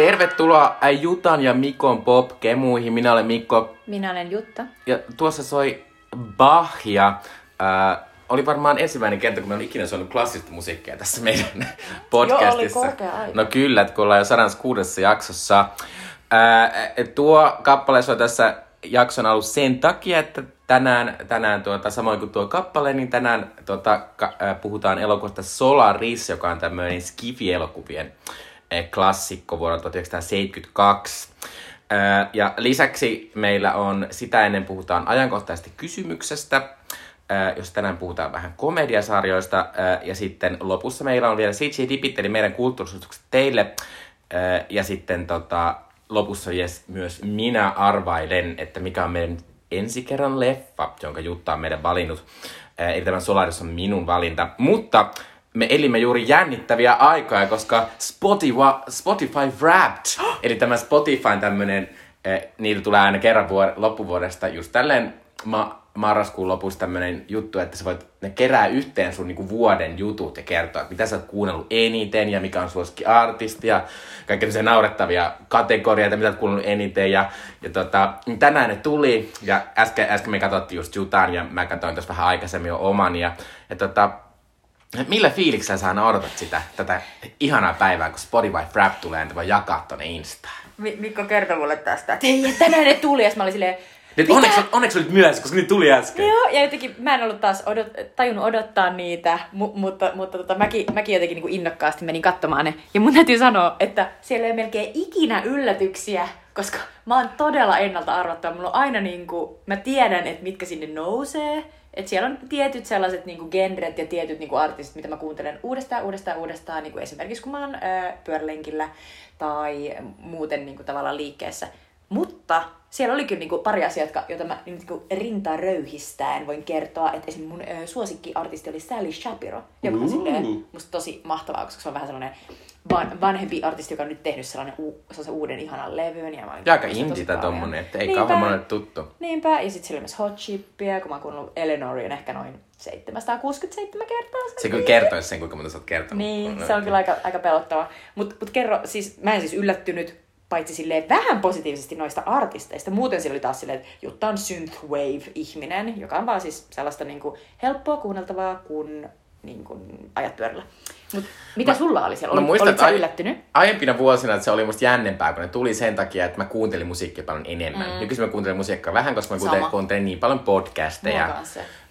Tervetuloa Jutan ja Mikon pop-kemuihin. Minä olen Mikko. Minä olen Jutta. Ja tuossa soi Bachia. Äh, oli varmaan ensimmäinen kerta, kun me on ikinä soinut klassista musiikkia tässä meidän podcastissa. Joo, oli korkea aika. No kyllä, että kun ollaan jo 106. jaksossa. Äh, tuo kappale soi tässä jakson alussa sen takia, että tänään, tänään tuota, samoin kuin tuo kappale, niin tänään tuota, ka, äh, puhutaan elokuvasta Solaris, joka on tämmöinen Skifi-elokuvien klassikko vuodelta 1972. Äh, ja lisäksi meillä on sitä ennen puhutaan ajankohtaisesti kysymyksestä, jos tänään puhutaan vähän komediasarjoista. Ja sitten lopussa meillä on vielä CJ Dipit, eli meidän kulttuurisuutukset teille. Ja sitten tota, lopussa yes, myös minä arvailen, että mikä on meidän ensi kerran leffa, jonka Jutta on meidän valinnut. Eli tämä Solaris on minun valinta. Mutta me elimme juuri jännittäviä aikoja, koska Spotify, Spotify Wrapped, eli tämä Spotify tämmönen, äh, niillä tulee aina kerran vuor- loppuvuodesta just tälleen ma- marraskuun lopussa tämmönen juttu, että sä voit, ne kerää yhteen sun niinku vuoden jutut ja kertoa, että mitä sä oot kuunnellut eniten ja mikä on suosikki artisti ja kaikkea naurettavia kategorioita, mitä oot kuunnellut eniten ja, ja tota, niin tänään ne tuli ja äsken, äsken me katsottiin just Jutan ja mä katsoin tuossa vähän aikaisemmin jo oman ja, ja tota, Millä fiiliksellä sä aina odotat sitä, tätä ihanaa päivää, kun Spotify Frap tulee, niin voi jakaa tonne Instaan? Mi- Mikko kertoi mulle tästä, että hei, tänään ne tuli, ja mä olin silleen, Nyt Mitä? onneksi, onneksi olit myöhässä, koska ne tuli äsken. Joo, ja jotenkin mä en ollut taas odot, tajunnut odottaa niitä, mu- mutta, mutta tota, mäkin, mäkin jotenkin niin kuin innokkaasti menin katsomaan ne. Ja mun täytyy sanoa, että siellä ei melkein ikinä yllätyksiä, koska mä oon todella ennalta arvattava. Mulla on aina niin kuin, mä tiedän, että mitkä sinne nousee. Että siellä on tietyt sellaiset niin kuin genret ja tietyt niin kuin artistit, mitä mä kuuntelen uudestaan, uudestaan, uudestaan. Niin kuin esimerkiksi kun mä oon ää, pyörälenkillä tai muuten niin kuin, tavallaan liikkeessä. Mutta siellä oli kyllä niinku pari asiaa, jotka, joita mä niinku rintaa röyhistäen voin kertoa. Että esim. mun ö, suosikkiartisti oli Sally Shapiro, joka on silleen musta tosi mahtavaa, koska se on vähän sellainen van, vanhempi artisti, joka on nyt tehnyt sellainen, u, sellaisen uuden ihanan levyn. Ja mä olin aika inditä tommonen, että ei Niinpä. kauhean monelle tuttu. Niinpä, ja sitten sillä oli myös Hot Chippiä, kun mä oon kuunnellut Elenorin ehkä noin 767 kertaa. sen Se kyllä kertoisi sen, kuinka monta sä oot kertonut. Niin, se on kyllä aika, aika pelottava. Mutta mut kerro, siis mä en siis yllättynyt paitsi silleen vähän positiivisesti noista artisteista. Muuten siellä oli taas silleen, että Jutta on synthwave-ihminen, joka on vaan siis sellaista niinku helppoa kuunneltavaa, kun niinku ajat pyörällä. Mut mitä sulla oli siellä? Mä Oli, muistan, olit sä ai- yllättynyt? Aiempina vuosina että se oli musta jännempää, kun ne tuli sen takia, että mä kuuntelin musiikkia paljon enemmän. Mm. Nykyisin mä kuuntelen musiikkia vähän, koska mä kuuntelen, Sama. kuuntelen niin paljon podcasteja.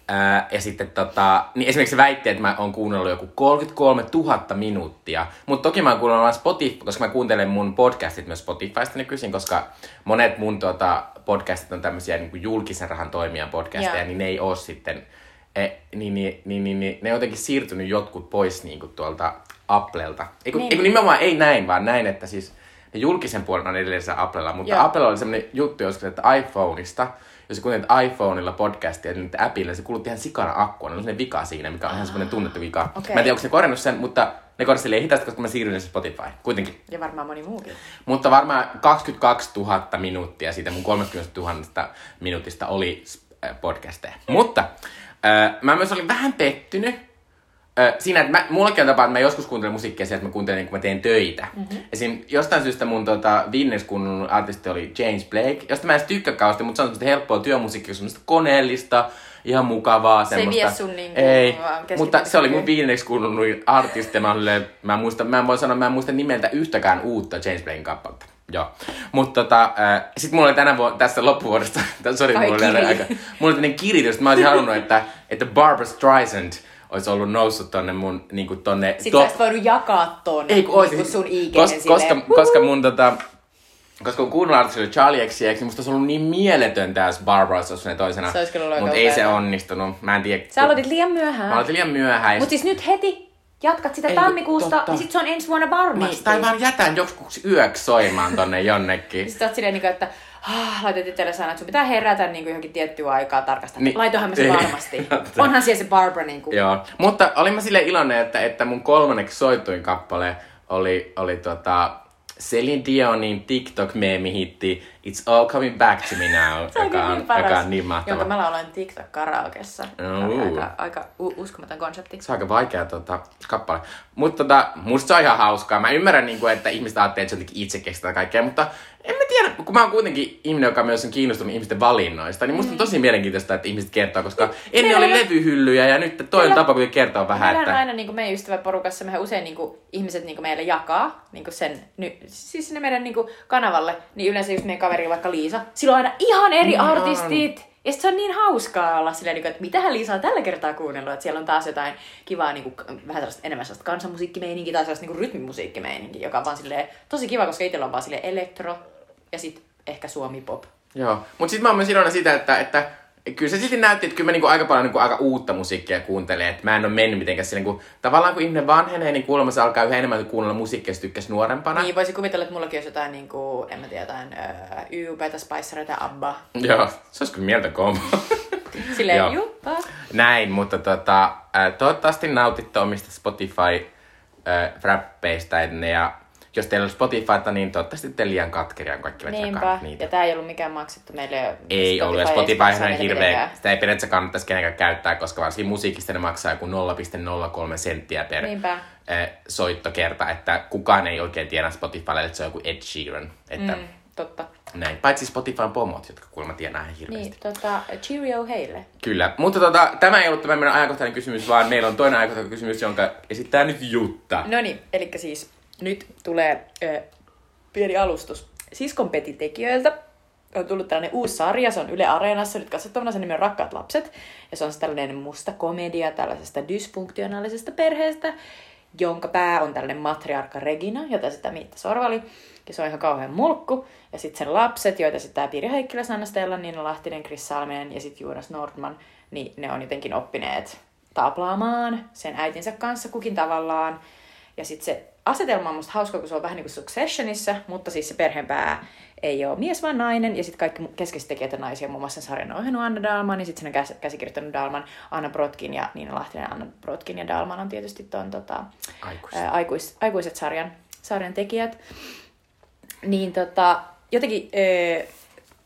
Ää, ja sitten tota, niin esimerkiksi se väitti, että mä oon kuunnellut joku 33 000 minuuttia. Mutta toki mä oon kuunnellut vaan Spotify, koska mä kuuntelen mun podcastit myös Spotifysta nykyisin, koska monet mun tota, podcastit on tämmöisiä niin kuin julkisen rahan toimijan podcasteja, Joo. niin ne ei oo sitten, e, niin, niin, niin, niin, niin, ne on jotenkin siirtynyt jotkut pois niin kuin tuolta Applelta. Eiku, Niin. niin. eiku nimenomaan ei näin, vaan näin, että siis ne julkisen puolen on edelleen siellä Applella, mutta Joo. Applella oli semmoinen juttu joskus, että iPhoneista, jos sä kuuntelet iPhoneilla podcastia, niin appilla se kulutti ihan sikana akkua. Ne on semmoinen vika siinä, mikä on ihan semmoinen tunnettu vika. Okei. Mä en tiedä, onko se korjannut sen, mutta ne korjasi silleen hitaasti, koska mä siirryin Spotify. Kuitenkin. Ja varmaan moni muukin. Mutta varmaan 22 000 minuuttia siitä mun 30 000 minuutista oli podcasteja. Mutta äh, mä myös olin vähän pettynyt äh, siinä, että mä, mullakin on tapa, että mä joskus kuuntelen musiikkia sieltä, että mä kuuntelen, kun mä teen töitä. Mm-hmm. Esim. jostain syystä mun tota, kuunnellut artisti oli James Blake, josta mä en tykkää kauheasti, mutta se on semmoista helppoa työmusiikkia, semmoista koneellista, ihan mukavaa. Se ei semmoista. vie sun niinku Ei, vaan mutta se oli mun viimeksi kuunnellut artisti mä, olin, mä, en muista, mä en voi sanoa, mä en muista nimeltä yhtäkään uutta James Blakein kappaletta. Joo. Mutta tota, äh, sit mulla oli tänä vuonna, tässä loppuvuodesta, sori, mulla oli kiri. aika, mulla oli että mä olisin halunnut, että, että Barbara Streisand olisi ollut noussut tonne mun, niinku tonne Sitten sä olisit voinut jakaa ton ei kun niinku sun IG koska, koska, koska mun tota, koska kun kuunnellut artisti oli Charlie XCX, niin musta olisi ollut niin mieletöntä, jos Barbara olisi ollut toisena. Se olisi kyllä ollut Mutta ei se onnistunut. Mä en tiedä. Sä aloitit liian myöhään. Mä aloitin liian myöhään. Mutta siis nyt heti jatkat sitä Ei, tammikuusta, totta. niin sit se on ensi vuonna varmasti. Niin, tai vaan jätän joskus yöksi soimaan tonne jonnekin. Sitten oot silleen, niinku, että ah, laitat itselle sana, että sun pitää herätä niin kuin johonkin tiettyä aikaa tarkastaa. Niin. Niin. Laitoinhan mä sen Ei. varmasti. Onhan siellä se Barbara niin kuin. Joo, mutta olin mä sille iloinen, että, että mun kolmanneksi soituin kappale oli, oli tota, Celine Dionin TikTok-meemi-hitti It's All Coming Back to Me Now, joka, on, niin paras, joka on niin mahtava. Jonka mä lauloin TikTok-karaokessa. Oh. Aika, aika u- uskomaton konsepti. Se on aika vaikea tota, kappale. Mutta tota, musta se on ihan hauskaa. Mä ymmärrän, niin kuin, että ihmiset ajattelee, että se jotenkin itse keksitään kaikkea, mutta en mä tiedä, kun mä oon kuitenkin ihminen, joka myös on kiinnostunut ihmisten valinnoista, niin musta on tosi mielenkiintoista, että ihmiset kertoo, koska ennen oli levyhyllyjä ja nyt toi on tapa kuitenkin kertoa vähän, Meillä on että... aina niin kuin meidän ystäväporukassa, mehän usein niin kuin, ihmiset niin kuin meille jakaa niin kuin sen, ny, siis sinne meidän niin kuin, kanavalle, niin yleensä just meidän kaveri vaikka Liisa, sillä on aina ihan eri Niin on. artistit. Ja sit se on niin hauskaa olla silleen, niin kuin, että mitähän Liisa on tällä kertaa kuunnellut, että siellä on taas jotain kivaa, niin kuin, vähän sellaista, enemmän sellaista kansanmusiikkimeininkiä tai sellaista niin rytmimusiikkimeininkiä, joka on vaan silleen, tosi kiva, koska itsellä on vaan silleen elektro ja sitten ehkä suomi pop. Joo, mutta sitten mä oon myös iloinen siitä, että, että kyllä se silti näytti, että kyllä mä niinku aika paljon niinku aika uutta musiikkia kuuntelen. Että mä en ole mennyt mitenkään silleen, kun tavallaan kun ihminen vanhenee, niin kuulemma se alkaa yhä enemmän kuunnella musiikkia, jos tykkäsi nuorempana. Niin, voisi kuvitella, että mullakin olisi jotain, niin kuin, en mä tiedä, jotain äh, YUPtä, Spicereita, Abba. Joo, se olisi kyllä mieltä kombo. Silleen, Joo. juppa. Näin, mutta tota, toivottavasti nautitte omista Spotify äh, frappeista ja jos teillä on Spotifyta, niin toivottavasti te liian katkeria, kun kaikki Niinpä. niitä. Ja tää ei ollut mikään maksettu meille. Ei ollut, ja Spotify on hirveä, mitenkään. sitä ei periaatteessa kannattaisi kenenkään käyttää, koska varsinkin musiikista ne maksaa joku 0,03 senttiä per Niinpä. soittokerta, että kukaan ei oikein tiedä Spotifylle, että se on joku Ed Sheeran. Että Mm, totta. näin. Paitsi Spotifyn pomot, jotka kuulemma tienaa ihan hirveästi. Niin, tota, cheerio heille. Kyllä, mutta tota, tämä ei ollut tämä meidän ajankohtainen kysymys, vaan meillä on toinen ajankohtainen kysymys, jonka esittää nyt Jutta. No niin, eli siis nyt tulee ö, pieni alustus. Siskon Peti-tekijöiltä on tullut tällainen uusi sarja, se on Yle Areenassa nyt katsottavana, sen nimi on Rakkaat lapset. Ja se on siis tällainen musta komedia tällaisesta dysfunktionaalisesta perheestä, jonka pää on tällainen matriarkka Regina, jota sitä Miitta Sorvali. Ja se on ihan kauhean mulkku. Ja sitten sen lapset, joita sitten tämä Pirja Heikkilä, Sanna Stella, Niina Lahtinen, Chris Salminen ja sitten Jonas Nordman, niin ne on jotenkin oppineet taplaamaan sen äitinsä kanssa kukin tavallaan. Ja sitten se asetelma on musta hauska, kun se on vähän niin kuin Successionissa, mutta siis se perheenpää ei ole mies, vaan nainen. Ja sitten kaikki keskeiset tekijät on naisia, muun muassa sen sarjan ohjannut Anna Dalman, ja sitten sen on käs- käsikirjoittanut Dalman, Anna Brotkin ja Niina Lahtinen. Anna Brotkin ja Dalman on tietysti ton tota, Aikuis. ää, aikuis, aikuiset sarjan, sarjan tekijät. Niin tota, jotenkin öö,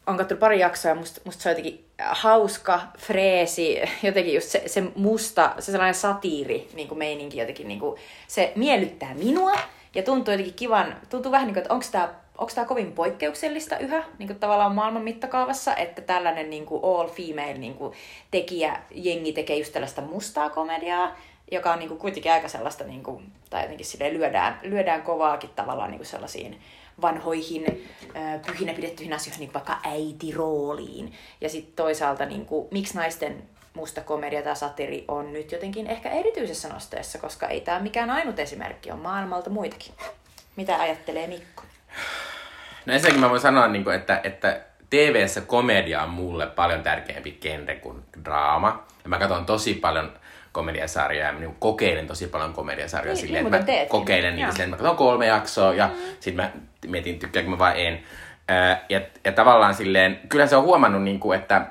on katsonut pari jaksoa ja musta, musta se on jotenkin hauska, freesi, jotenkin just se, se musta, se sellainen satiiri niin kuin meininki jotenkin, niin kuin, se miellyttää minua ja tuntuu jotenkin kivan, tuntuu vähän niin kuin, että onko tämä onko tämä kovin poikkeuksellista yhä niin kuin tavallaan maailman mittakaavassa, että tällainen niin kuin all female niin kuin tekijä, jengi tekee just tällaista mustaa komediaa, joka on niin kuin kuitenkin aika sellaista, niin kuin, tai jotenkin silleen lyödään, lyödään kovaakin tavallaan niin kuin sellaisiin vanhoihin pyhinä pidettyihin asioihin, niin vaikka äitirooliin. Ja sitten toisaalta, niin kuin, miksi naisten musta komedia tai satiri on nyt jotenkin ehkä erityisessä nosteessa, koska ei tämä mikään ainut esimerkki, on maailmalta muitakin. Mitä ajattelee Mikko? No ensinnäkin mä voin sanoa, niin kuin, että, että TV-ssä komedia on mulle paljon tärkeämpi genre kuin draama. Ja mä katson tosi paljon komediasarjoja ja mä niin kokeilen tosi paljon komediasarjoja Niin, silleen, niin että mä teetkin. kokeilen niitä Joo. silleen, että mä katson kolme jaksoa ja mm. sit mä mietin, tykkäänkö mä vai en. Ja, ja tavallaan silleen, kyllä se on huomannut, niin kuin, että,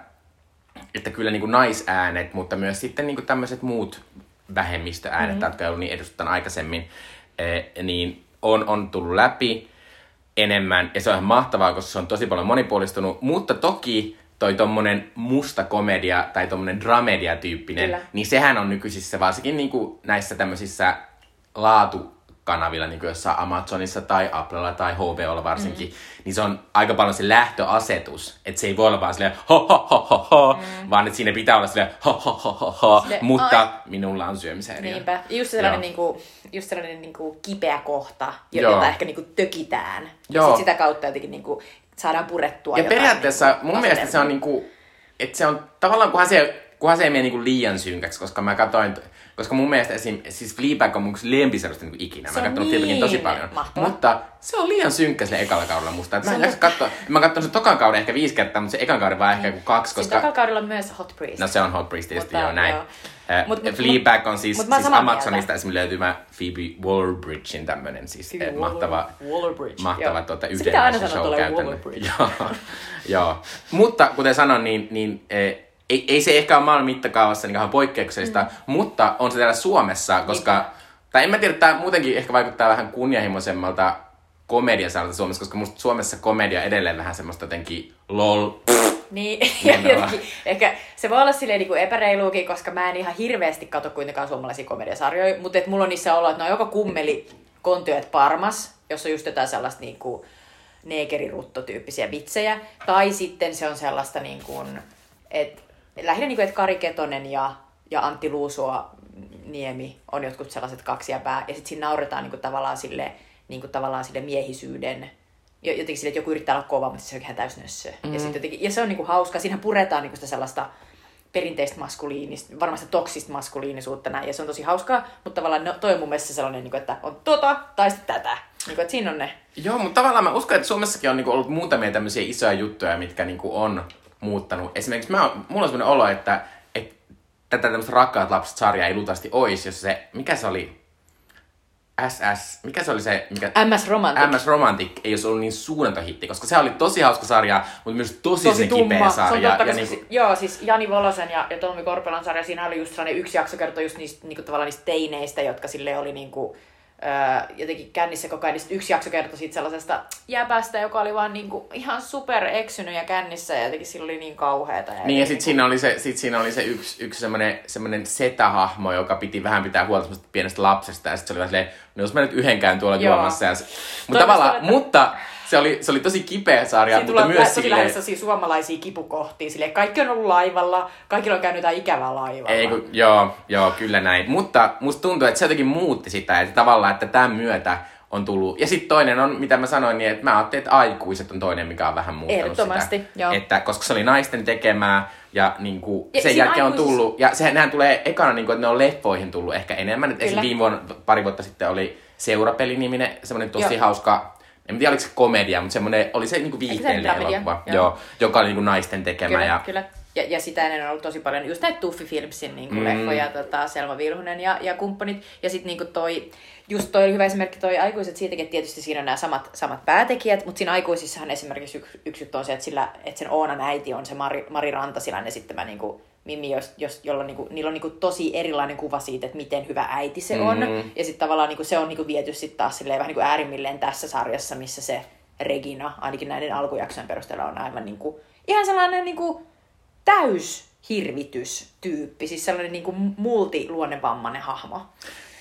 että kyllä niin kuin naisäänet, mutta myös sitten niin kuin tämmöiset muut vähemmistöäänet, mm. jotka ei ollut niin edustettu aikaisemmin, niin on, on tullut läpi enemmän, ja se on ihan mahtavaa, koska se on tosi paljon monipuolistunut, mutta toki toi tommonen musta komedia tai tommonen dramedia-tyyppinen, Kyllä. niin sehän on nykyisissä, varsinkin niinku näissä tämmöisissä laatukanavilla, niin kuin jossain Amazonissa tai Applella tai HBOlla varsinkin, mm. niin se on aika paljon se lähtöasetus, että se ei voi olla vaan silleen ho ho ho ho ho, mm. vaan että siinä pitää olla silleen ho ho ho ho ho, Silleen, mutta ai. minulla on syömishäiriö. Niinpä. Just sellainen, niinku, just sellainen niinku kipeä kohta, jo- Joo. jota ehkä niinku tökitään. Ja Joo. sit sitä kautta jotenkin niinku saadaan purettua Ja jotain periaatteessa niinku mun mielestä se on niinku, että se on tavallaan, kunhan se, kunhan se ei mene niinku liian synkäksi, koska mä katsoin, koska mun mielestä esim, siis Fleabag on mun lempisarjoista niinku ikinä. Se mä oon katsonut Fleabagin tosi niin paljon. mahtava. Mutta se on liian synkkä sille ekalla kaudella musta. Et mä en jaksa katsoa, mä oon katsonut sen tokan kauden ehkä viisi kertaa, mutta se ekan kauden vaan ehkä joku kaksi, Siis koska... tokalla kaudella on myös Hot Priest. No se on Hot Priest tietysti, joo näin. joo. Äh, Mut- Fleabag on siis, mut mä siis Amazonista mieltä. esimerkiksi löytymä Phoebe Waller-Bridgein tämmönen siis Phoebe Waller- mahtava, Waller-Bridge, mahtava joo. tuota, yhden show käytännön. Joo, joo. Mutta kuten sanoin, niin, niin eh, ei, ei se ehkä ole maailman mittakaavassa niin poikkeuksellista, mm. mutta on se täällä Suomessa, koska, tai en mä tiedä, tämä muutenkin ehkä vaikuttaa vähän kunnianhimoisemmalta komediasarjalta Suomessa, koska musta Suomessa komedia edelleen vähän semmoista jotenkin lol. Niin, ja Menoa. jotenkin, ehkä se voi olla silleen niin epäreiluukin, koska mä en ihan hirveästi katso kuitenkaan suomalaisia komediasarjoja, mutta et mulla on niissä ollut, että ne on joko kummeli, kontyöt parmas, jossa on just jotain sellaista niin kuin neekerirutto-tyyppisiä vitsejä, tai sitten se on sellaista niin kuin, että lähinnä niin kuin, että Kari Ketonen ja, ja Antti Luusua Niemi on jotkut sellaiset kaksi ja pää, ja sitten siinä nauretaan niin kuin, tavallaan sille, niin kuin, tavallaan sille miehisyyden jo- jotenkin sille, että joku yrittää olla kova, mutta se on ihan täys nössö. Mm. Ja, sit jotenkin, ja se on niinku hauska. Siinä puretaan niinku sitä sellaista perinteistä maskuliinista, varmasti toksista maskuliinisuutta näin, ja se on tosi hauskaa, mutta tavallaan no, toi on mun mielestä sellainen, niinku, että on tota tai sitten tätä. Niinku, että siinä on ne. Joo, mutta tavallaan mä uskon, että Suomessakin on niinku ollut muutamia tämmöisiä isoja juttuja, mitkä niinku on muuttanut. Esimerkiksi mä, mulla on sellainen olo, että, että tätä tämmöistä Rakkaat lapset sarjaa ei luultavasti olisi, jos se, mikä se oli, SS, mikä se oli se, mikä... MS Romantic. MS Romantic ei olisi ollut niin suunnaton hitti, koska se oli tosi hauska sarja, mutta myös tosi, tosi kipeä Se on sarja. ja niinku, si- joo, siis Jani Volosen ja, ja Tommi Korpelan sarja, siinä oli just sellainen yksi jakso kertoi just niistä, niinku, tavallaan niistä teineistä, jotka sille oli niinku, öö, jotenkin kännissä koko ajan. Niin yksi jakso kertoi siitä sellaisesta jäpästä, joka oli vaan niinku, ihan super eksynyt ja kännissä ja jotenkin sillä oli niin kauheata. Ja Niin ja sitten siinä oli se, sit siinä oli se yksi, yksi semmoinen, semmoinen setähahmo, joka piti vähän pitää huolta semmoista pienestä lapsesta. Ja sitten se oli vähän silleen, no jos mä nyt yhden käyn tuolla Joo. juomassa. Ja se, mutta, tavallaan, olette- mutta se oli, se oli tosi kipeä sarja, Siinä mutta myös tosi silleen... lähes sellaisia suomalaisia kipukohtia. Silleen, kaikki on ollut laivalla, kaikilla on käynyt jotain ikävää laivalla. Ei, kun, joo, joo, kyllä näin. Mutta musta tuntuu, että se jotenkin muutti sitä, että tavallaan, että tämän myötä on tullut. Ja sitten toinen on, mitä mä sanoin, niin että mä ajattelin, että aikuiset on toinen, mikä on vähän muuttanut Ehdottomasti, sitä. joo. Että, koska se oli naisten tekemää ja niin kuin, Ja sen siinä jälkeen on aikuis- tullut, ja se, nehän tulee ekana, niin kuin, että ne on leffoihin tullut ehkä enemmän. Että esimerkiksi viime vuonna, pari vuotta sitten oli Seurapeli-niminen, semmoinen tosi Joo. hauska, en tiedä oliko se komedia, mutta semmoinen, oli se niin kuin viihteellinen elokuva, Joo. joo. joka oli niin kuin naisten tekemä. Kyllä, ja, kyllä. Ja, ja sitä ennen on ollut tosi paljon just näitä Tuffi Filmsin niin Mm. leffoja, tota, Selma Vilhunen ja, ja kumppanit. Ja sitten niin toi, just toi oli hyvä esimerkki toi aikuiset siitäkin, että tietysti siinä on nämä samat, samat päätekijät, mutta siinä aikuisissahan esimerkiksi yksi, yksi on se, että, sillä, että sen Oonan äiti on se Mari, Mari Rantasilan esittämä niin kuin, Mimmi, jos, jos, jolla niinku, niillä on niinku tosi erilainen kuva siitä, että miten hyvä äiti se on. Mm. Ja sitten tavallaan niinku, se on niinku viety sitten taas silleen, vähän niinku äärimmilleen tässä sarjassa, missä se Regina, ainakin näiden alkujaksojen perusteella, on aivan niinku, ihan sellainen niinku, täyshirvitystyyppi, siis sellainen niinku multiluonnevammainen hahmo.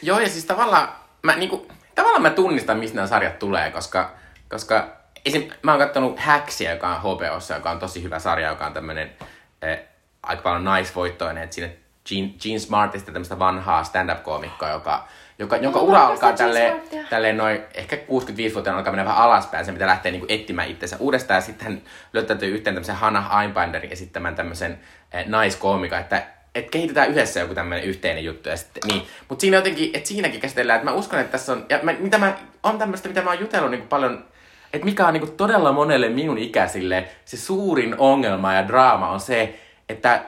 Joo, ja siis tavallaan mä, niinku, tavallaan mä tunnistan, mistä nämä sarjat tulee, koska, koska esim, mä oon kattonut Hacksia, joka on HBOssa, joka on tosi hyvä sarja, joka on tämmönen eh, aika paljon naisvoittoinen, että siinä Gene, Gene Smartista tämmöistä vanhaa stand-up-koomikkoa, joka, joka, jonka ura alkaa tälleen, tälleen noin, ehkä 65-vuotiaana alkaa mennä vähän alaspäin, sen pitää lähteä niinku etsimään itsensä uudestaan, ja sitten hän löytäytyy yhteen tämmöisen Hannah Einbinderin esittämään tämmöisen eh, naiskoomika, että et kehitetään yhdessä joku tämmöinen yhteinen juttu. Ja sitten, niin. Mutta siinä jotenkin, että siinäkin käsitellään, että mä uskon, että tässä on, ja mä, mitä mä, on tämmöistä, mitä mä oon jutellut niin paljon, että mikä on niin todella monelle minun ikäisille se suurin ongelma ja draama on se, että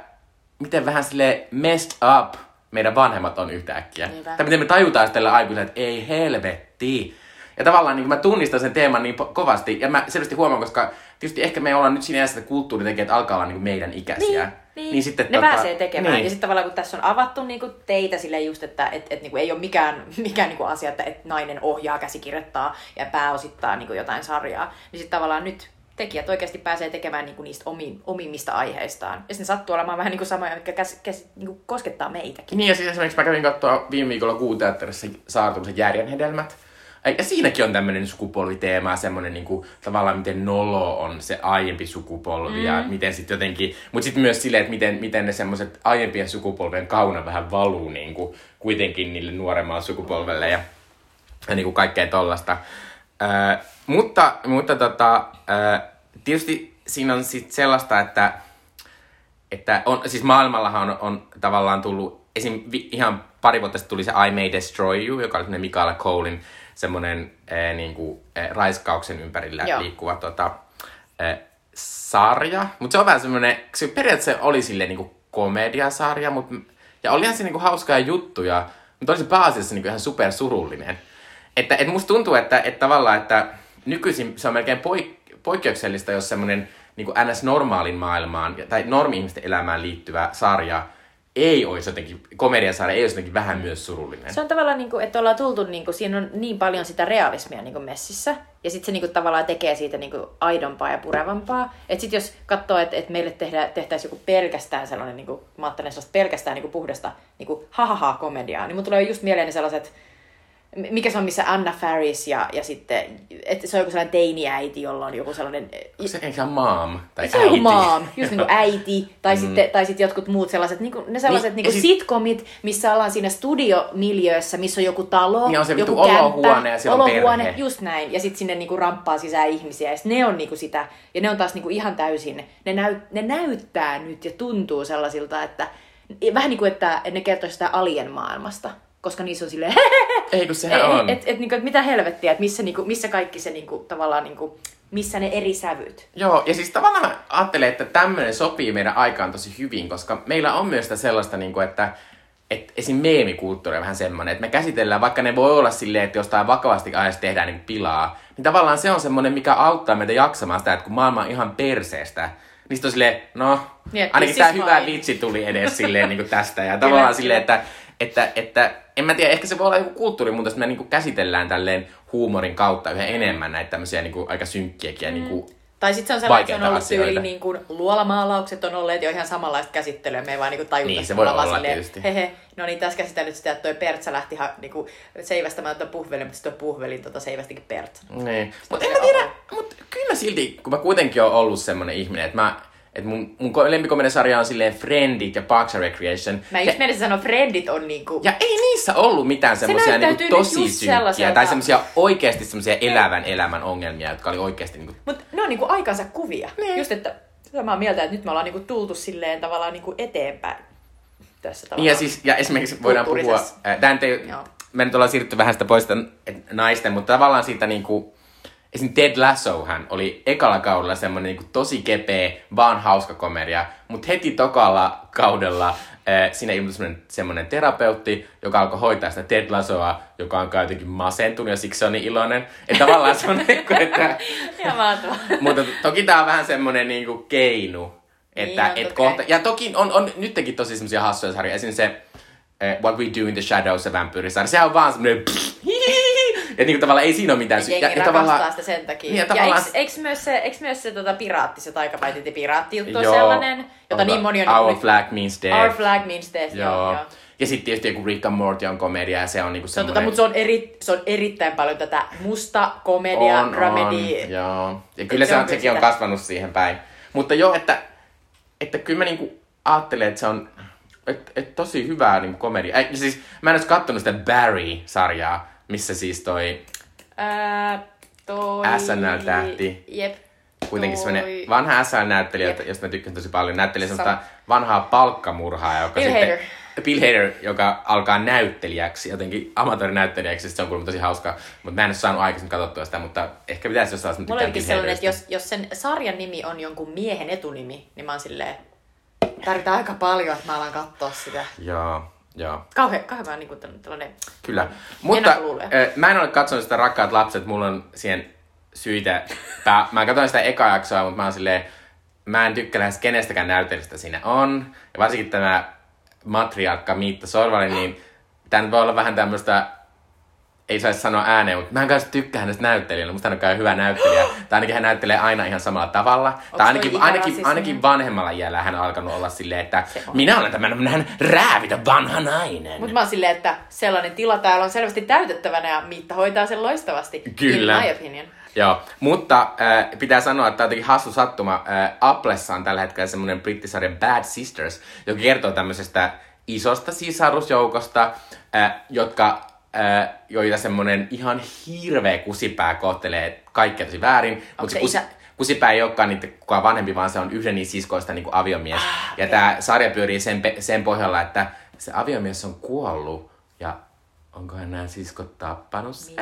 miten vähän sille messed up meidän vanhemmat on yhtäkkiä. Niinpä. Tai miten me tajutaan sitten tällä aikuisella, että ei helvetti. Ja tavallaan niin mä tunnistan sen teeman niin kovasti, ja mä selvästi huomaan, koska tietysti ehkä me ollaan nyt siinä iässä, että kulttuuritekijät alkaa olla niin meidän ikäisiä. Niin, sitten ne tota- pääsee tekemään. Niin. Ja sitten tavallaan kun tässä on avattu niinku teitä sille just, että et, et niinku ei ole mikään, mikään niinku asia, että et nainen ohjaa, käsikirjoittaa ja pääosittaa niinku jotain sarjaa, niin sitten tavallaan nyt tekijät oikeasti pääsee tekemään niinku niistä omi, omimmista aiheistaan. Ja sitten sattuu olemaan vähän niinku samoja, mitkä käs, käs, niinku koskettaa meitäkin. Niin ja siis esimerkiksi mä kävin katsoa viime viikolla kuuteatterissa Saartumisen järjen hedelmät. Ja siinäkin on tämmöinen sukupolviteema ja semmoinen niinku, tavallaan miten nolo on se aiempi sukupolvi mm. ja miten sitten jotenkin, mutta sitten myös silleen, että miten, miten ne semmoiset aiempien sukupolvien kauna vähän valuu niinku, kuitenkin niille nuoremmalle sukupolvelle ja, ja niinku kaikkea tollasta. Mutta mutta tota, ö, tietysti siinä on sitten sellaista, että että on, siis maailmallahan on, on tavallaan tullut, esim. Vi, ihan pari vuotta sitten tuli se I May Destroy You, joka oli semmoinen Mikaela Colein semmoinen niinku, raiskauksen ympärillä Joo. liikkuva tota, äh, sarja. Mutta se on vähän semmoinen, se periaatteessa oli silleen niinku komediasarja, mut, ja olihan se niinku hauskaa juttuja, mutta oli se pääasiassa niinku ihan super surullinen. Että et musta tuntuu, että, että tavallaan, että nykyisin se on melkein poik- poikkeuksellista, jos semmoinen niin ns. normaalin maailmaan tai normi-ihmisten elämään liittyvä sarja ei olisi jotenkin, komediasarja ei olisi jotenkin vähän myös surullinen. Se on tavallaan, niin kuin, että ollaan tultu, niin kuin, siinä on niin paljon sitä realismia niin kuin messissä. Ja sitten se niin kuin, tavallaan tekee siitä niin kuin, aidompaa ja purevampaa. Että sitten jos katsoo, että, että meille tehtäisiin joku pelkästään sellainen, niin kuin, mä ajattelen sellaista pelkästään niin kuin, puhdasta niin kuin, ha komediaa, niin mun tulee just mieleen sellaiset, mikä se on, missä Anna Faris ja, ja sitten, että se on joku sellainen teiniäiti, jolla on joku sellainen... Se ei ihan mom tai se äiti. on mom, just niin kuin äiti, tai, mm. sitten, tai sitten jotkut muut sellaiset, niin kuin, ne sellaiset niin, niin siis... sitcomit, missä ollaan siinä studiomiljöössä, missä on joku talo, niin on se joku olohuone ja siellä olohuone, on perhe. just näin, ja sitten sinne niin kuin ramppaa sisään ihmisiä, ja ne on niin kuin sitä, ja ne on taas niin kuin ihan täysin, ne, näy, ne näyttää nyt ja tuntuu sellaisilta, että vähän niin kuin, että ne kertoo sitä alien maailmasta koska niissä on silleen, Ei kun sehän on. Et, et, et, niinku, et mitä helvettiä, että missä, niinku, missä kaikki se niinku, tavallaan, niinku, missä ne eri sävyt. Joo, ja siis tavallaan mä ajattelen, että tämmöinen sopii meidän aikaan tosi hyvin, koska meillä on myös sitä sellaista, niinku, että et esim. meemikulttuuri on vähän semmoinen, että me käsitellään, vaikka ne voi olla silleen, että jostain vakavasti ajasta tehdään niin pilaa, niin tavallaan se on semmoinen, mikä auttaa meitä jaksamaan sitä, että kun maailma on ihan perseestä, niin sitten on silleen, no, Niin, että ainakin this tämä is hyvä vitsi tuli edes silleen niin kuin tästä. Ja tavallaan silleen, että, että, että, en mä tiedä, ehkä se voi olla joku kulttuurimuutos, että me niin kuin käsitellään tälleen huumorin kautta yhä enemmän näitä tämmöisiä niin kuin aika synkkiäkin ja niin kuin, Tai sitten se on sellainen, että se on ollut asioita. tyyli, niin kuin luolamaalaukset on olleet jo ihan samanlaista käsittelyä, me ei vaan niin tajuta. Niin, se voi olla silleen, tietysti. Hehe, no niin, tässä käsitellään nyt sitä, että toi Pertsa lähti ha, niin kuin, seivästämään tuon puhvelin, mutta sitten tuo puhvelin tota, seivästikin Pertsa. Niin. Mutta en mä tiedä, mutta kyllä silti, kun mä kuitenkin oon ollut semmonen ihminen, että mä, että mun, mun ko- lempikomediasarja on silleen Friendit ja Parks and Recreation. Mä ja, just menisin sanoa, Friendit on niinku... ja ei niissä ollut mitään semmosia niinku näyttäytyy nyt tosi synkkiä tai semmosia oikeasti semmosia elävän elämän ongelmia, jotka oli oikeasti niinku Mutta ne on niinku aikansa kuvia. Niin. Just, että samaa mieltä, että nyt me ollaan niinku tultu silleen tavallaan niinku eteenpäin tässä tavallaan. Ja, siis, ja esimerkiksi voidaan puhua, äh, tää nyt ei, Joo. me nyt ollaan siirrytty vähän sitä pois sitä et- naisten, mutta tavallaan siitä niinku, esim. Ted Lassohan oli ekalla kaudella semmonen niinku tosi kepeä, vaan hauska komedia, mutta heti tokalla kaudella äh, siinä ilmestyi semmonen, semmonen terapeutti, joka alkoi hoitaa sitä Ted Lassoa, joka on jotenkin masentunut ja siksi se on niin iloinen. Että tavallaan se on niinku, että... Mutta toki tää on vähän semmonen niinku keinu. Että Niin et kohta, ja toki on, on nytkin tosi semmosia hassuja sarjoja. Esim. se eh, What We Do in the Shadows, se vampyyrisarja. Sehän on vaan semmonen ja niinku tavallaan ei siinä ole mitään Ja sy- jengi ja, rakastaa sitä sen takia. Niin, ja ja tavallaan- eiks, eiks, myös se, eiks myös se tota, piraatti, se taikapaitinti piraattijuttu on Joo. sellainen, jota niin moni on... Our niinku- Flag Means Death. Our flag means death, joo. Joo. joo. Ja sitten tietysti joku Rick and Morty on komedia ja se on niinku Se on, tota, mutta se on, eri, se on erittäin paljon tätä musta komedia, on, dramedy. on, joo. Ja kyllä se se on on, sekin on sitä. kasvanut siihen päin. Mutta joo, että, että kyllä mä niinku ajattelen, että se on et, et tosi hyvää niinku komedia. Ei, siis, mä en olisi kattonut sitä Barry-sarjaa, missä siis toi Ää, toi... SNL-tähti. Jep. kuitenkin toi... semmoinen vanha SNL-näyttelijä, Jep. josta mä tykkäsin tosi paljon. Näytteli semmoista vanhaa palkkamurhaa, joka Bill sitten... Hader. Bill Hader, joka alkaa näyttelijäksi, jotenkin amatöörinäyttelijäksi, se on kuulemma tosi hauska, mutta mä en ole saanut aikaisemmin katsottua sitä, mutta ehkä pitäisi jossain vaiheessa, Mulla Bill sellainen, että jos, jos sen sarjan nimi on jonkun miehen etunimi, niin mä oon silleen, tarvitaan aika paljon, että mä alan katsoa sitä. Joo, joo. Kauhean, kauhean niin kuin tällainen... Kyllä. Mutta ö, mä en ole katsonut sitä Rakkaat lapset, mulla on siihen syitä. Pää, mä katsoin sitä eka jaksoa, mutta mä oon silleen, mä en tykkää lähes kenestäkään näyttelijästä siinä on. Ja varsinkin tämä matriarkka Miitta Sorvali, niin tää nyt voi olla vähän tämmöistä ei saisi sanoa ääneen, mutta mä en kanssa tykkää hänestä näyttelijänä. Musta hän on kai hyvä näyttelijä. Tai ainakin hän näyttelee aina ihan samalla tavalla. tai toi ainakin, ainakin, ikärasismi? ainakin vanhemmalla iällä hän on alkanut olla silleen, että minä olen tämmöinen räävitä vanha nainen. Mutta mä oon silleen, että sellainen tila täällä on selvästi täytettävänä ja Miitta hoitaa sen loistavasti. Kyllä. In my opinion. Joo, mutta äh, pitää sanoa, että tämä on jotenkin hassu sattuma. Äh, Applessa on tällä hetkellä semmoinen brittisarja Bad Sisters, joka kertoo tämmöisestä isosta sisarusjoukosta, äh, jotka, joita semmoinen ihan hirveä kusipää kohtelee kaikkea tosi väärin. Mutta se se kusi, isä- kusipää ei olekaan niitä kukaan vanhempi, vaan se on yhden niistä siskoista niin kuin aviomies. Ah, ja tämä sarja pyörii sen, sen pohjalla, että se aviomies on kuollut ja onkohan nämä siskot tappanut sen?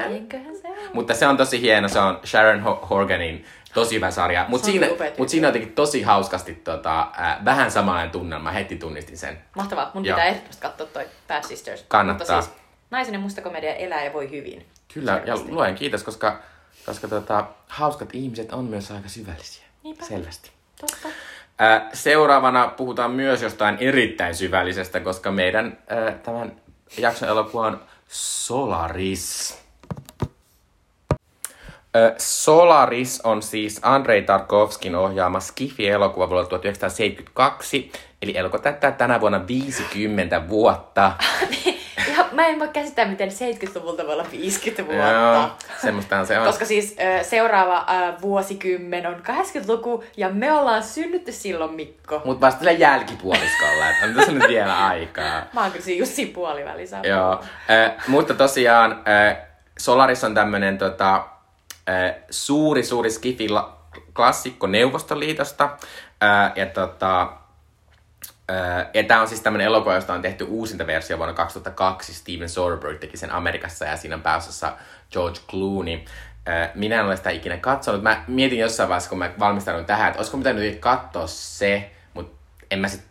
Se on? Mutta se on tosi hieno, se on Sharon Ho- Horganin tosi hyvä sarja. Mutta siinä, mut siinä on jotenkin tosi hauskasti tota, äh, vähän samanlainen tunnelma, heti tunnistin sen. Mahtavaa. Mun Joo. pitää ehdottomasti katsoa toi Bad Sisters. Kannattaa. Mutta siis naisen ja musta komedia elää ja voi hyvin. Kyllä, ja Selvästi. luen kiitos, koska, koska tota, hauskat ihmiset on myös aika syvällisiä. Niinpä. Selvästi. Totta. Äh, seuraavana puhutaan myös jostain erittäin syvällisestä, koska meidän äh, tämän jakson elokuva on Solaris. Solaris on siis Andrei Tarkovskin ohjaama Skifi-elokuva vuodelta 1972, eli elokuva täyttää tänä vuonna 50 vuotta. Ja mä en voi käsittää, miten 70-luvulta voi olla 50 vuotta. Joo, semmoistahan se on. Koska siis seuraava vuosikymmen on 80-luku ja me ollaan synnytty silloin, Mikko. Mut vasta sillä jälkipuoliskolla, että on tässä nyt vielä aikaa. Mä oon kyllä just siinä puolivälissä. Joo, äh, mutta tosiaan äh, Solaris on tämmönen tota, äh, suuri, suuri skifi-klassikko Neuvostoliitosta. Äh, ja tota, ja tämä on siis tämmönen elokuva, josta on tehty uusinta versio vuonna 2002. Steven Soderbergh teki sen Amerikassa ja siinä on pääosassa George Clooney. Minä en ole sitä ikinä katsonut. Mä mietin jossain vaiheessa, kun mä valmistauduin tähän, että olisiko pitänyt katsoa se, mutta en mä sit